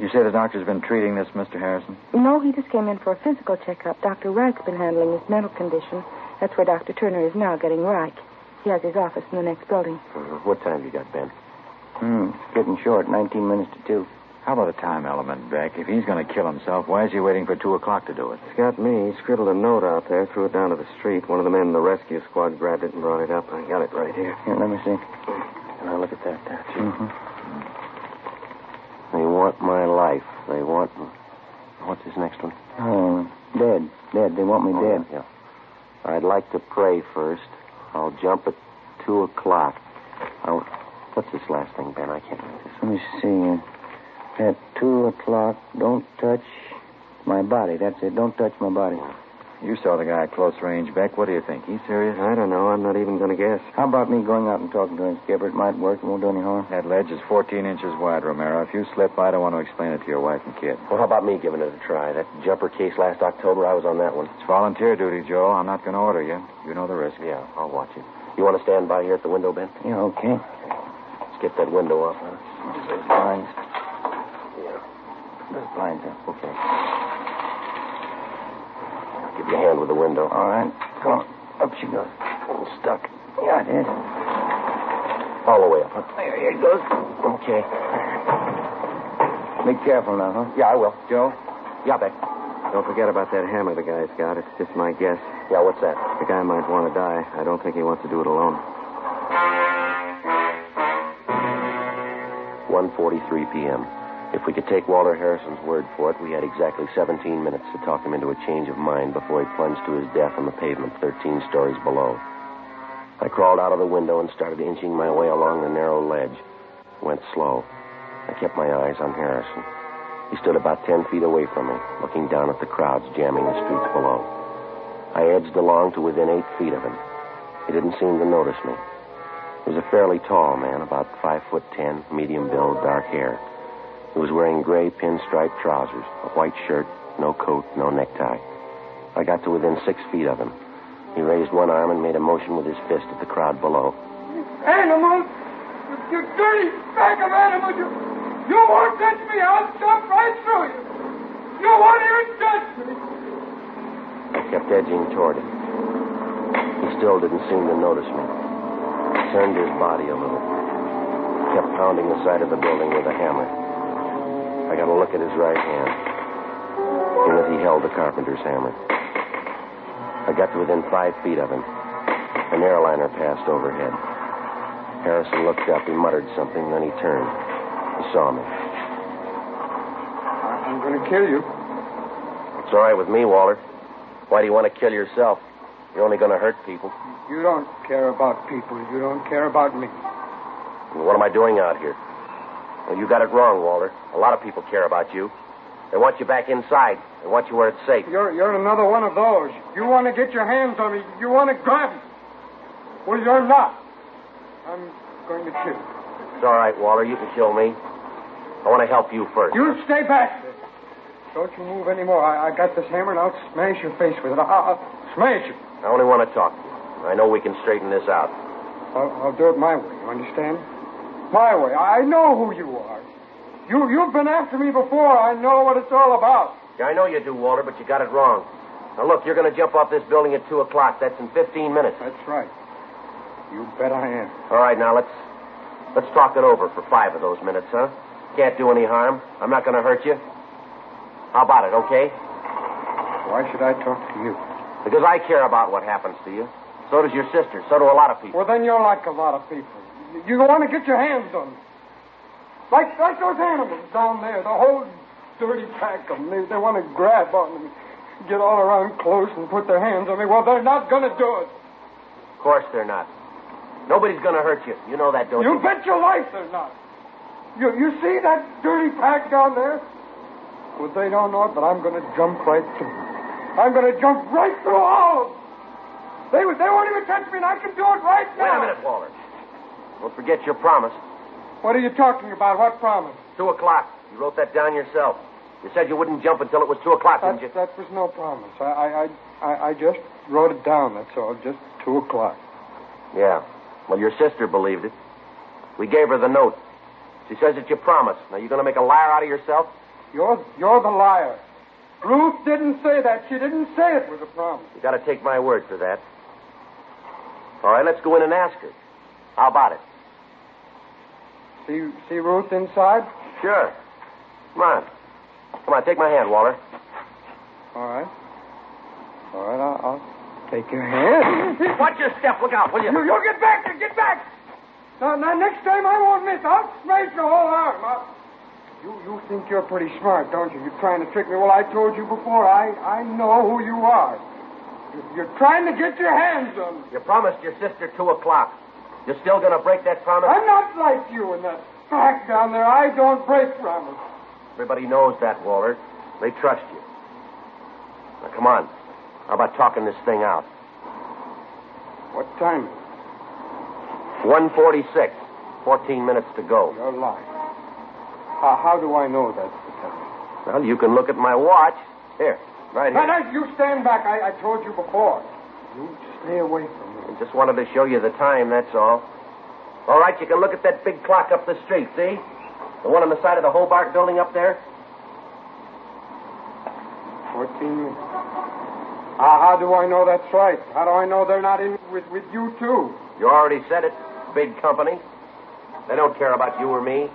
You say the doctor's been treating this, Mr. Harrison? No, he just came in for a physical checkup. Dr. Reich's been handling his mental condition. That's where Dr. Turner is now, getting Reich. He has his office in the next building. Uh, what time have you got, Ben? Hmm, it's getting short. 19 minutes to 2. How about a time element, Beck? If he's going to kill himself, why is he waiting for 2 o'clock to do it? It's got me. He scribbled a note out there, threw it down to the street. One of the men in the rescue squad grabbed it and brought it up. I got it right here. Here, let me see. Can I look at that there, too? Mm-hmm. They want my life. They want. What's this next one? Oh, dead. Dead. They want me Oh, dead. Yeah. I'd like to pray first. I'll jump at two o'clock. I'll... What's this last thing, Ben? I can't read this. Let me see. At 2 o'clock, don't touch my body. That's it. Don't touch my body. You saw the guy at close range, Beck. What do you think? He's serious? I don't know. I'm not even going to guess. How about me going out and talking to him, Skipper? It might work. It won't do any harm. That ledge is 14 inches wide, Romero. If you slip, I don't want to explain it to your wife and kid. Well, how about me giving it a try? That jumper case last October, I was on that one. It's volunteer duty, Joe. I'm not going to order you. You know the risk. Yeah, I'll watch you. You want to stand by here at the window, Ben? Yeah, okay. Let's get that window off, huh? Those blinds. Yeah. Those blinds up. Okay. I'll Give you a hand with the window. All right. Come on. Up she goes. Stuck. Yeah, it is. All the way up, huh? There, here it goes. Okay. Be careful now, huh? Yeah, I will. Joe? Yeah, Beck. Don't forget about that hammer the guy's got. It's just my guess. Yeah, what's that? The guy might want to die. I don't think he wants to do it alone. 1.43 p.m. If we could take Walter Harrison's word for it, we had exactly 17 minutes to talk him into a change of mind before he plunged to his death on the pavement 13 stories below. I crawled out of the window and started inching my way along the narrow ledge. Went slow. I kept my eyes on Harrison. He stood about ten feet away from me, looking down at the crowds jamming the streets below. I edged along to within eight feet of him. He didn't seem to notice me. He was a fairly tall man, about five foot ten, medium build, dark hair. He was wearing gray pinstripe trousers, a white shirt, no coat, no necktie. I got to within six feet of him. He raised one arm and made a motion with his fist at the crowd below. Animal! You dirty bag of animal! You, you won't touch me! I'll jump right through you! You won't even touch me! I kept edging toward him. He still didn't seem to notice me. He turned his body a little. Kept pounding the side of the building with a hammer. I got a look at his right hand. In it, he held the carpenter's hammer. I got to within five feet of him. An airliner passed overhead. Harrison looked up. He muttered something, then he turned. He saw me. I'm going to kill you. It's all right with me, Waller. Why do you want to kill yourself? You're only going to hurt people. You don't care about people. You don't care about me. What am I doing out here? Well, you got it wrong, Walter. A lot of people care about you. They want you back inside. They want you where it's safe. You're, you're another one of those. You want to get your hands on me. You want to grab me. Well, you're not. I'm going to kill you. It's all right, Walter. You can kill me. I want to help you first. You stay back. Don't you move anymore. I, I got this hammer and I'll smash your face with it. I'll, I'll smash you. I only want to talk to you. I know we can straighten this out. I'll, I'll do it my way. You understand? My way. I know who you are. You, you've been after me before. I know what it's all about. Yeah, I know you do, Walter, but you got it wrong. Now, look, you're going to jump off this building at 2 o'clock. That's in 15 minutes. That's right. You bet I am. All right, now, let's let's talk it over for five of those minutes, huh? Can't do any harm. I'm not going to hurt you. How about it, okay? Why should I talk to you? Because I care about what happens to you. So does your sister. So do a lot of people. Well, then you're like a lot of people. You want to get your hands on me. Like, like those animals down there, the whole dirty pack of them. They, they want to grab on me, get all around close and put their hands on me. Well, they're not going to do it. Of course they're not. Nobody's going to hurt you. You know that, don't you? You bet your life they're not. You, you see that dirty pack down there? Well, they don't know it, but I'm going to jump right through. I'm going to jump right through all of them. They, they won't even touch me, and I can do it right now. Wait a minute, Walter. Don't forget your promise. What are you talking about? What promise? Two o'clock. You wrote that down yourself. You said you wouldn't jump until it was two o'clock, That, didn't you? that was no promise. I, I, I, I, just wrote it down, that's all. Just two o'clock. Yeah. Well, your sister believed it. We gave her the note. She says it's your promise. Now, you're going to make a liar out of yourself? You're, you're the liar. Ruth didn't say that. She didn't say it was a promise. You got to take my word for that. All right, let's go in and ask her. How about it? See, see Ruth inside? Sure. Come on. Come on, take my hand, Walter. All right. All right, I'll, I'll take your hand. Watch your step. Look out, will you? You, you get back there. Get back. Now, now, next time I won't miss. I'll smash your whole arm. I'll... You, you think you're pretty smart, don't you? You're trying to trick me. Well, I told you before. I, I know who you are. You- You're trying to get your hands on me. You promised your sister two o'clock. You're still going to break that promise? I'm not like you in that pack down there. I don't break promises. Everybody knows that, Walter. They trust you. Now, come on. How about talking this thing out? What time? 146. 14 minutes to go. You're lying. How, how do I know that's the time? Well, you can look at my watch. Here, right here. now, you stand back. I, I told you before. You stay away from me. I just wanted to show you the time, that's all. All right, you can look at that big clock up the street, see? The one on the side of the Hobart building up there? Fourteen minutes. Uh, how do I know that's right? How do I know they're not in with, with you, too? You already said it. Big company. They don't care about you or me.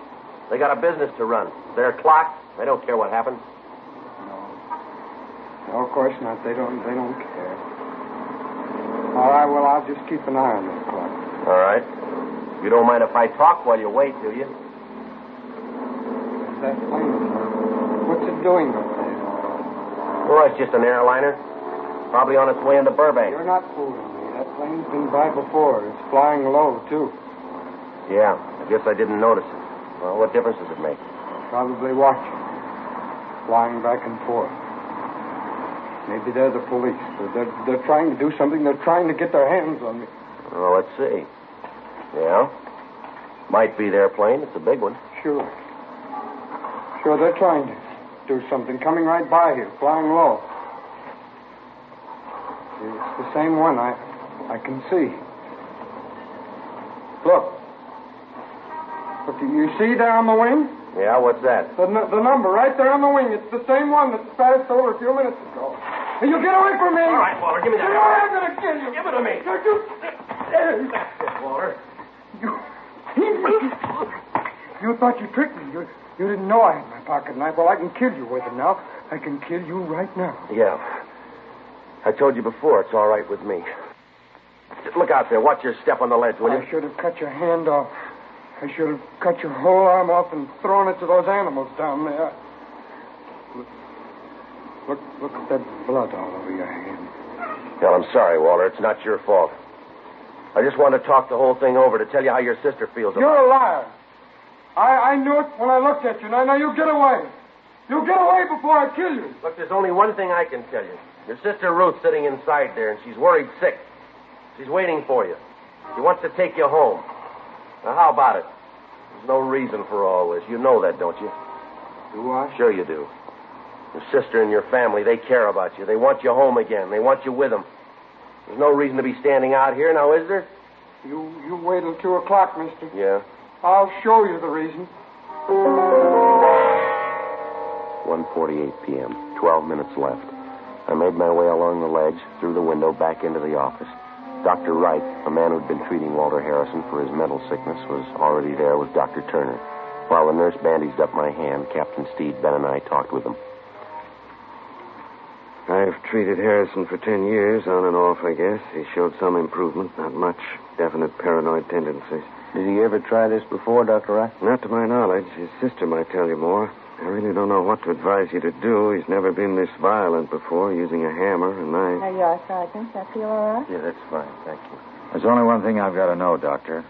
They got a business to run. Their clock. They don't care what happens. No, of course not. They don't. They don't care. All right. Well, I'll just keep an eye on this clock. All right. You don't mind if I talk while you wait, do you? What's that plane? What's it doing up there? Well, it's just an airliner. Probably on its way into Burbank. You're not fooling me. That plane's been by before. It's flying low too. Yeah, I guess I didn't notice it. Well, what difference does it make? Probably watching. flying back and forth. Maybe they're the police. They're, they're trying to do something. They're trying to get their hands on me. Oh, let's see. Yeah? Might be their plane. It's a big one. Sure. Sure, they're trying to do something. Coming right by here, flying low. It's the same one. I, I can see. Look. Look, you see there on the wing? Yeah, what's that? The, n- the number right there on the wing. It's the same one that passed over a few minutes ago. You get away from me! All right, Walter, give me that. You know I'm going to kill you. Give it to me. Don't you... That's it, Waller. You... You thought you tricked me. You, you didn't know I had my pocket knife. Well, I can kill you with it now. I can kill you right now. Yeah. I told you before, it's all right with me. Look out there. Watch your step on the ledge, will you? I should have cut your hand off. I should have cut your whole arm off and thrown it to those animals down there. Look, look, at that blood all over your hand. Well, I'm sorry, Waller. It's not your fault. I just wanted to talk the whole thing over to tell you how your sister feels about You're a liar. I, I knew it when I looked at you. Now, now you get away. You get away before I kill you. Look, there's only one thing I can tell you. Your sister Ruth's sitting inside there, and she's worried sick. She's waiting for you. She wants to take you home. Now, how about it? There's no reason for all this. You know that, don't you? Do I? Sure you do. Your sister and your family, they care about you. They want you home again. They want you with them. There's no reason to be standing out here now, is there? You you wait till two o'clock, mister. Yeah. I'll show you the reason. 1.48 p.m. Twelve minutes left. I made my way along the ledge, through the window, back into the office. Dr. Wright, a man who'd been treating Walter Harrison for his mental sickness, was already there with Dr. Turner. While the nurse bandaged up my hand, Captain Steed, Ben, and I talked with him. I've treated Harrison for ten years, on and off, I guess. He showed some improvement, not much. Definite paranoid tendencies. Did he ever try this before, Dr. Wright? Not to my knowledge. His sister might tell you more. I really don't know what to advise you to do. He's never been this violent before, using a hammer, and knife. There you are, Sergeant. That feel all right? Yeah, that's fine. Thank you. There's only one thing I've got to know, Doctor.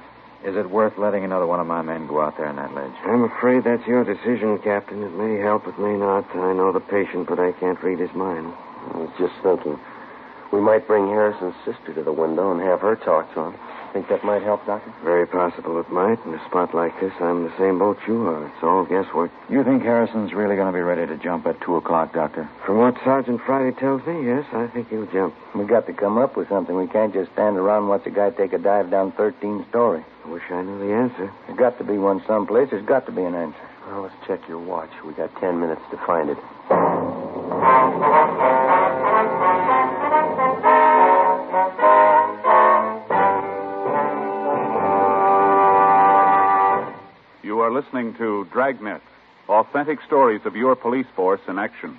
Is it worth letting another one of my men go out there on that ledge? I'm afraid that's your decision, Captain. It may help, it may not. I know the patient, but I can't read his mind. I was just thinking. We might bring Harrison's sister to the window and have her talk to him. Think that might help, Doctor? Very possible it might. In a spot like this, I'm the same boat you are. It's all guesswork. You think Harrison's really going to be ready to jump at 2 o'clock, Doctor? From what Sergeant Friday tells me, yes, I think he'll jump. We've got to come up with something. We can't just stand around and watch a guy take a dive down 13 story. I wish I knew the answer. There's got to be one someplace. There's got to be an answer. Well, let's check your watch. We got ten minutes to find it. Listening to Dragnet, authentic stories of your police force in action.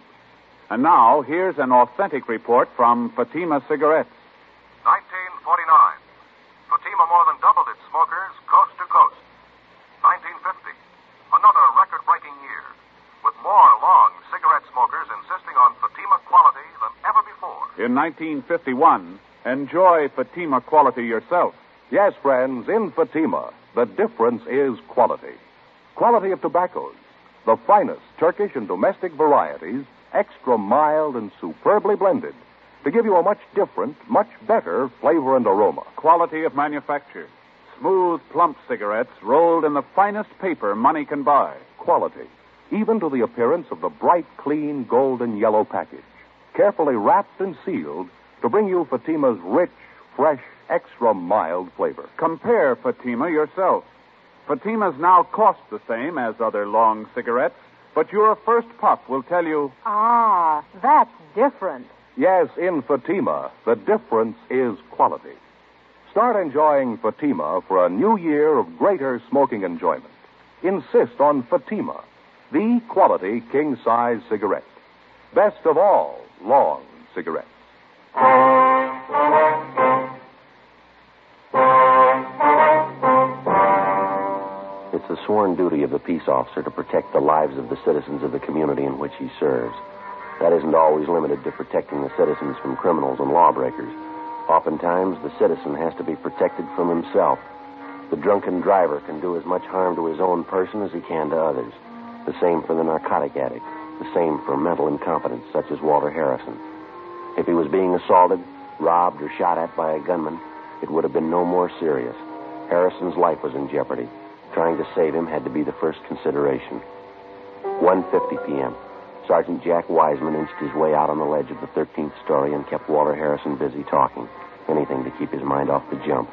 And now, here's an authentic report from Fatima Cigarettes. 1949. Fatima more than doubled its smokers coast to coast. 1950. Another record breaking year, with more long cigarette smokers insisting on Fatima quality than ever before. In 1951, enjoy Fatima quality yourself. Yes, friends, in Fatima, the difference is quality. Quality of tobaccos, the finest Turkish and domestic varieties, extra mild and superbly blended, to give you a much different, much better flavor and aroma. Quality of manufacture. Smooth, plump cigarettes rolled in the finest paper money can buy. Quality, even to the appearance of the bright, clean, golden yellow package, carefully wrapped and sealed to bring you Fatima's rich, fresh, extra mild flavor. Compare Fatima yourself. Fatimas now cost the same as other long cigarettes, but your first puff will tell you Ah, that's different. Yes, in Fatima, the difference is quality. Start enjoying Fatima for a new year of greater smoking enjoyment. Insist on Fatima, the quality king size cigarette. Best of all, long cigarettes. Sworn duty of the peace officer to protect the lives of the citizens of the community in which he serves. That isn't always limited to protecting the citizens from criminals and lawbreakers. Oftentimes, the citizen has to be protected from himself. The drunken driver can do as much harm to his own person as he can to others. The same for the narcotic addict. The same for mental incompetence, such as Walter Harrison. If he was being assaulted, robbed, or shot at by a gunman, it would have been no more serious. Harrison's life was in jeopardy. Trying to save him had to be the first consideration. 1.50 p.m. Sergeant Jack Wiseman inched his way out on the ledge of the 13th story and kept Walter Harrison busy talking. Anything to keep his mind off the jump.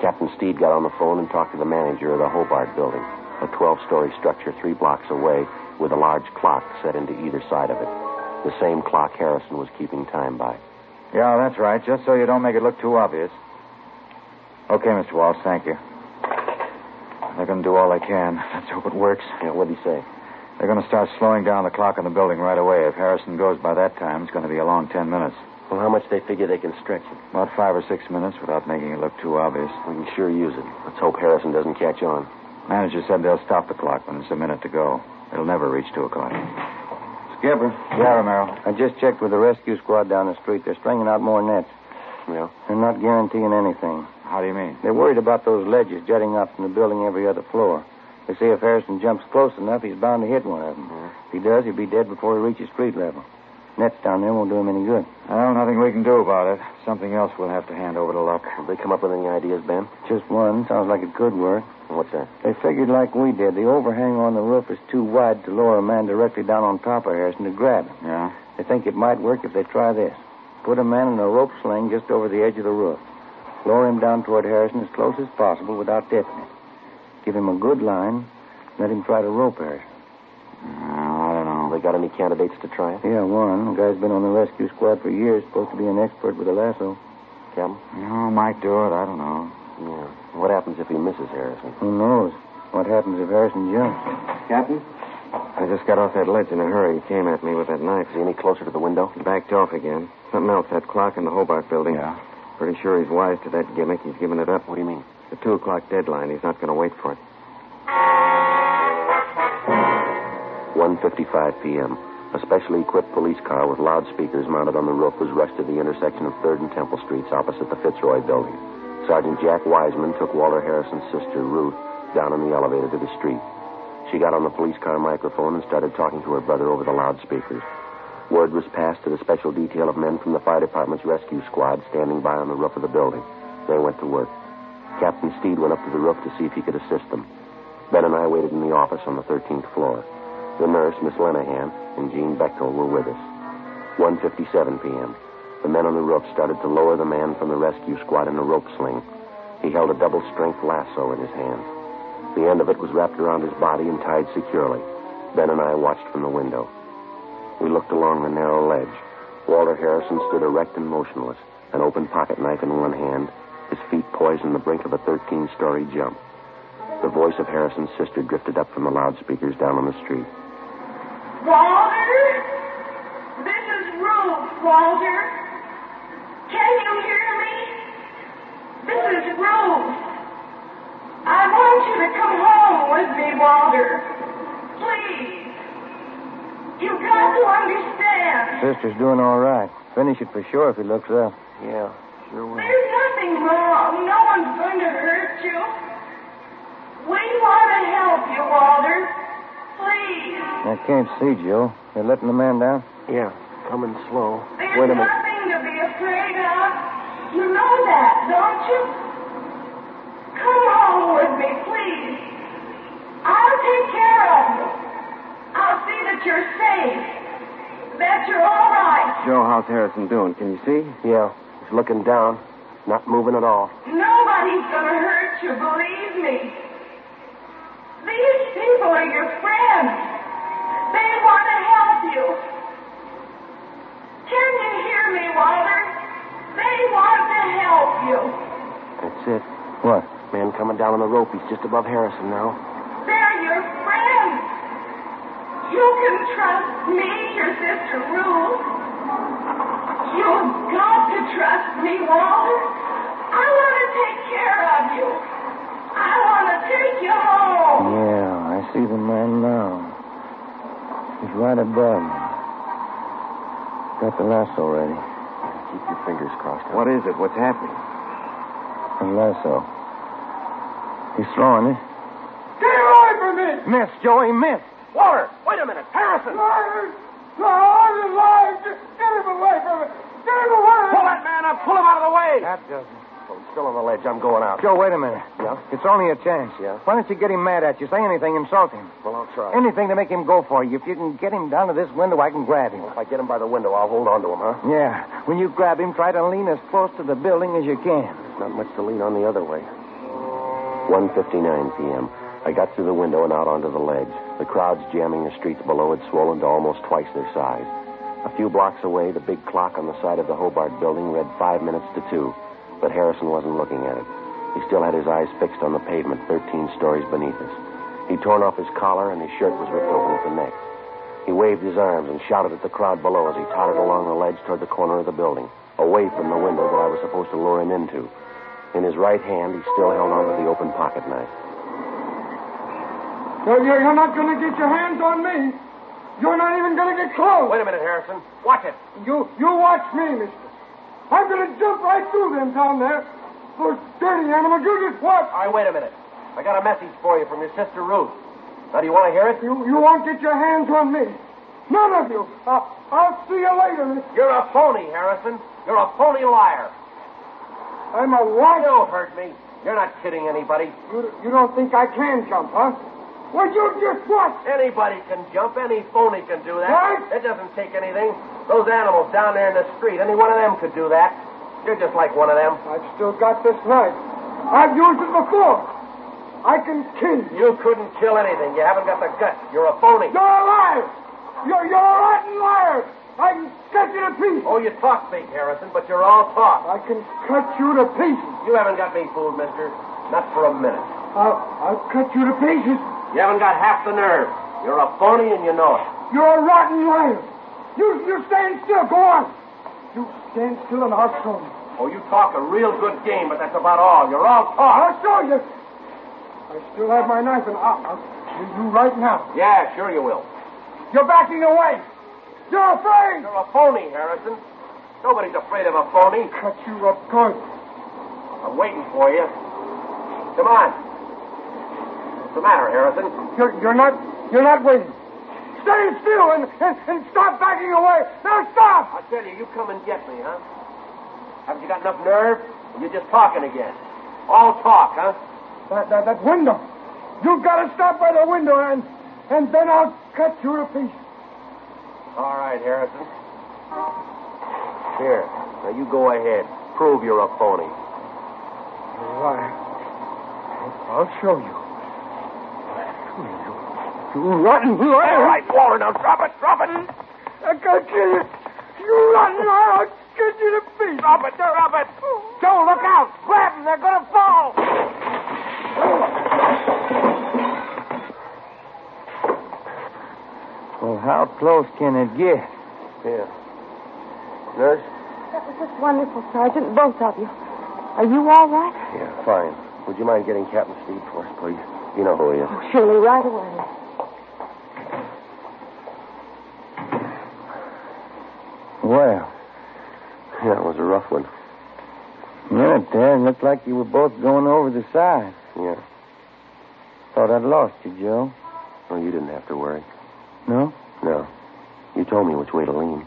Captain Steed got on the phone and talked to the manager of the Hobart building, a 12 story structure three blocks away with a large clock set into either side of it. The same clock Harrison was keeping time by. Yeah, that's right. Just so you don't make it look too obvious. Okay, Mr. Walsh, thank you. They're going to do all they can. Let's hope it works. Yeah, what'd he say? They're going to start slowing down the clock in the building right away. If Harrison goes by that time, it's going to be a long ten minutes. Well, how much they figure they can stretch it? About five or six minutes without making it look too obvious. We can sure use it. Let's hope Harrison doesn't catch on. Manager said they'll stop the clock when it's a minute to go. It'll never reach two o'clock. Skipper. Yeah, Romero. I just checked with the rescue squad down the street. They're stringing out more nets. Yeah? They're not guaranteeing anything. How do you mean? They're worried about those ledges jutting up from the building every other floor. They say if Harrison jumps close enough, he's bound to hit one of them. Mm-hmm. If he does, he'll be dead before he reaches street level. Nets down there won't do him any good. Well, nothing we can do about it. Something else we'll have to hand over to luck. Have they come up with any ideas, Ben? Just one. Sounds like it could work. What's that? They figured like we did. The overhang on the roof is too wide to lower a man directly down on top of Harrison to grab him. Yeah? They think it might work if they try this. Put a man in a rope sling just over the edge of the roof. Lower him down toward Harrison as close as possible without tipping him. Give him a good line. Let him try to rope Harrison. Mm, I don't know. They got any candidates to try it? Yeah, one. The guy's been on the rescue squad for years. Supposed to be an expert with a lasso. Captain? No, might do it. I don't know. Yeah. What happens if he misses Harrison? Who knows? What happens if Harrison jumps? Captain? I just got off that ledge in a hurry. He came at me with that knife. Is he any closer to the window? He backed off again. Something else, that clock in the Hobart building. Yeah? Pretty sure he's wise to that gimmick. He's given it up. What do you mean? The two o'clock deadline. He's not going to wait for it. 1.55 p.m. A specially equipped police car with loudspeakers mounted on the roof was rushed to the intersection of 3rd and Temple Streets opposite the Fitzroy building. Sergeant Jack Wiseman took Walter Harrison's sister, Ruth, down in the elevator to the street. She got on the police car microphone and started talking to her brother over the loudspeakers. Word was passed to the special detail of men from the fire department's rescue squad standing by on the roof of the building. They went to work. Captain Steed went up to the roof to see if he could assist them. Ben and I waited in the office on the 13th floor. The nurse, Miss Lenahan, and Jean Bechtel were with us. 1.57 p.m. The men on the roof started to lower the man from the rescue squad in a rope sling. He held a double-strength lasso in his hand. The end of it was wrapped around his body and tied securely. Ben and I watched from the window. We looked along the narrow ledge. Walter Harrison stood erect and motionless, an open pocket knife in one hand, his feet poised on the brink of a 13-story jump. The voice of Harrison's sister drifted up from the loudspeakers down on the street. Walter? This is Ruth, Walter. Can you hear me? This is Ruth. I want you to come home with me, Walter. Please. You've got to understand. Sister's doing all right. Finish it for sure if he looks up. Yeah, sure will. There's nothing wrong. No one's going to hurt you. We want to help you, Walter. Please. I can't see, Joe. They're letting the man down? Yeah, coming slow. There's Wait a minute. nothing to be afraid of. You know that, don't you? Come home with me, please. I'll take care of you. I'll see that you're safe. That you're all right. Joe, how's Harrison doing? Can you see? Yeah, he's looking down, not moving at all. Nobody's gonna hurt you, believe me. These people are your friends. They want to help you. Can you hear me, Walter? They want to help you. That's it. What? Man coming down on the rope. He's just above Harrison now. They're your friends. You can trust me, your sister Ruth. You've got to trust me, Walter. I want to take care of you. I want to take you home. Yeah, I see the man now. He's right above me. Got the lasso ready. Keep your fingers crossed. What is it? What's happening? The lasso. He's throwing it. Get away from me! Miss, Joey, miss. Walter, wait a minute. Harrison! Walter! No, I'm alive. Just get him away from me. Get him away. Pull that man up. Pull him out of the way. That doesn't. Oh, he's still on the ledge. I'm going out. Joe, wait a minute. Yeah? It's only a chance. Yeah? Why don't you get him mad at you? Say anything, insult him. Well, I'll try. Anything to make him go for you. If you can get him down to this window, I can grab him. If I get him by the window, I'll hold on to him, huh? Yeah. When you grab him, try to lean as close to the building as you can. Not much to lean on the other way. 1.59 p.m. I got through the window and out onto the ledge. The crowds jamming the streets below had swollen to almost twice their size. A few blocks away, the big clock on the side of the Hobart building read five minutes to two, but Harrison wasn't looking at it. He still had his eyes fixed on the pavement 13 stories beneath us. He'd torn off his collar and his shirt was ripped open at the neck. He waved his arms and shouted at the crowd below as he tottered along the ledge toward the corner of the building, away from the window that I was supposed to lure him into. In his right hand, he still held onto the open pocket knife. Well, you're, you're not going to get your hands on me. You're not even going to get close. Wait a minute, Harrison. Watch it. You you watch me, mister. I'm going to jump right through them down there. Those dirty animals. You just watch. All right, wait a minute. I got a message for you from your sister Ruth. Now, do you want to hear it? You, you won't get your hands on me. None of you. I'll, I'll see you later, mister. You're a phony, Harrison. You're a phony liar. I'm a what? You heard me. You're not kidding anybody. You, you don't think I can jump, huh? Well, you just watch. Anybody can jump. Any phony can do that. What? It doesn't take anything. Those animals down there in the street, any one of them could do that. You're just like one of them. I've still got this knife. I've used it before. I can kill you. You couldn't kill anything. You haven't got the guts. You're a phony. You're a liar. You're, you're a rotten liar. I can cut you to pieces. Oh, you talk big, Harrison, but you're all talk. I can cut you to pieces. You haven't got me fooled, mister. Not for a minute. I'll, I'll cut you to pieces. You haven't got half the nerve. You're a phony and you know it. You're a rotten liar. You, you stand still. Go on. You stand still and I'll show you. Oh, you talk a real good game, but that's about all. You're all talk. I'll show you. I still have my knife and I'll, I'll kill you right now. Yeah, sure you will. You're backing away. You're afraid. You're a phony, Harrison. Nobody's afraid of a phony. Cut you up good. I'm waiting for you. Come on. What's the matter, Harrison? You're, you're not you're not waiting. Stay still and, and, and stop backing away. Now stop! I tell you, you come and get me, huh? Haven't you got enough nerve? You're just talking again. All talk, huh? That, that, that window. You've got to stop by the window and and then I'll cut you to pieces. All right, Harrison. Here. Now you go ahead. Prove you're a phony. All right. I'll show you. You, you rotten liar. All right, Walter, now drop it, drop it. I can't kill you. You rotten liar. I'll cut you to pieces. Drop it, drop it. Joe, look out. Grab them. They're going to fall. Well, how close can it get? Here. Nurse? That was just wonderful, Sergeant, both of you. Are you all right? Yeah, fine. Would you mind getting Captain Steed for us, please? You know who he is. Oh, surely, right away. Well, Yeah, it was a rough one. yeah, Dad, looked like you were both going over the side. Yeah. Thought I'd lost you, Joe. Well, you didn't have to worry. No? No. You told me which way to lean.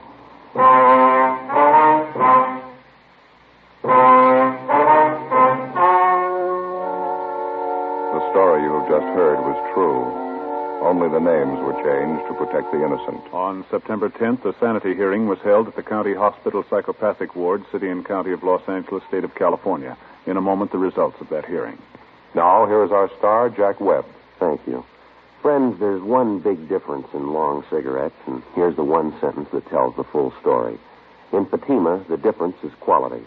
Only the names were changed to protect the innocent. On September 10th, a sanity hearing was held at the County Hospital Psychopathic Ward, City and County of Los Angeles, State of California. In a moment, the results of that hearing. Now, here is our star, Jack Webb. Thank you. Friends, there's one big difference in long cigarettes, and here's the one sentence that tells the full story. In Fatima, the difference is quality.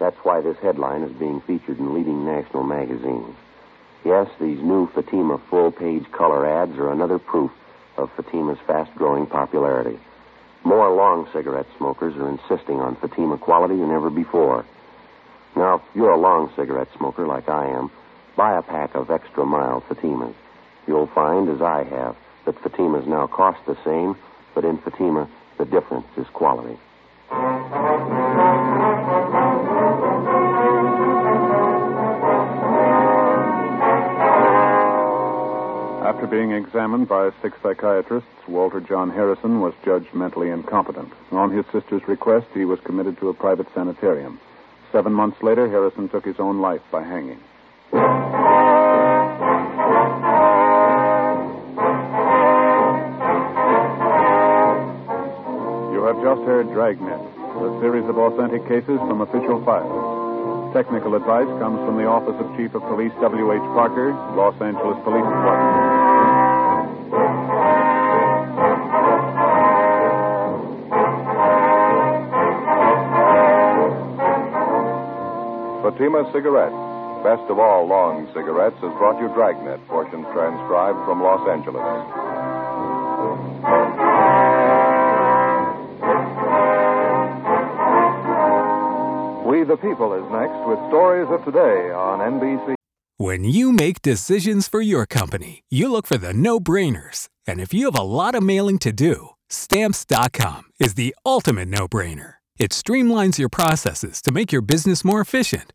That's why this headline is being featured in leading national magazines. Yes, these new Fatima full page color ads are another proof of Fatima's fast growing popularity. More long cigarette smokers are insisting on Fatima quality than ever before. Now, if you're a long cigarette smoker like I am, buy a pack of extra mild Fatimas. You'll find, as I have, that Fatimas now cost the same, but in Fatima, the difference is quality. After being examined by six psychiatrists, Walter John Harrison was judged mentally incompetent. On his sister's request, he was committed to a private sanitarium. Seven months later, Harrison took his own life by hanging. You have just heard Dragnet, a series of authentic cases from official files. Technical advice comes from the Office of Chief of Police W.H. Parker, Los Angeles Police Department. Fatima Cigarettes, best of all long cigarettes, has brought you Dragnet, portions transcribed from Los Angeles. We the People is next with stories of today on NBC. When you make decisions for your company, you look for the no brainers. And if you have a lot of mailing to do, stamps.com is the ultimate no brainer. It streamlines your processes to make your business more efficient,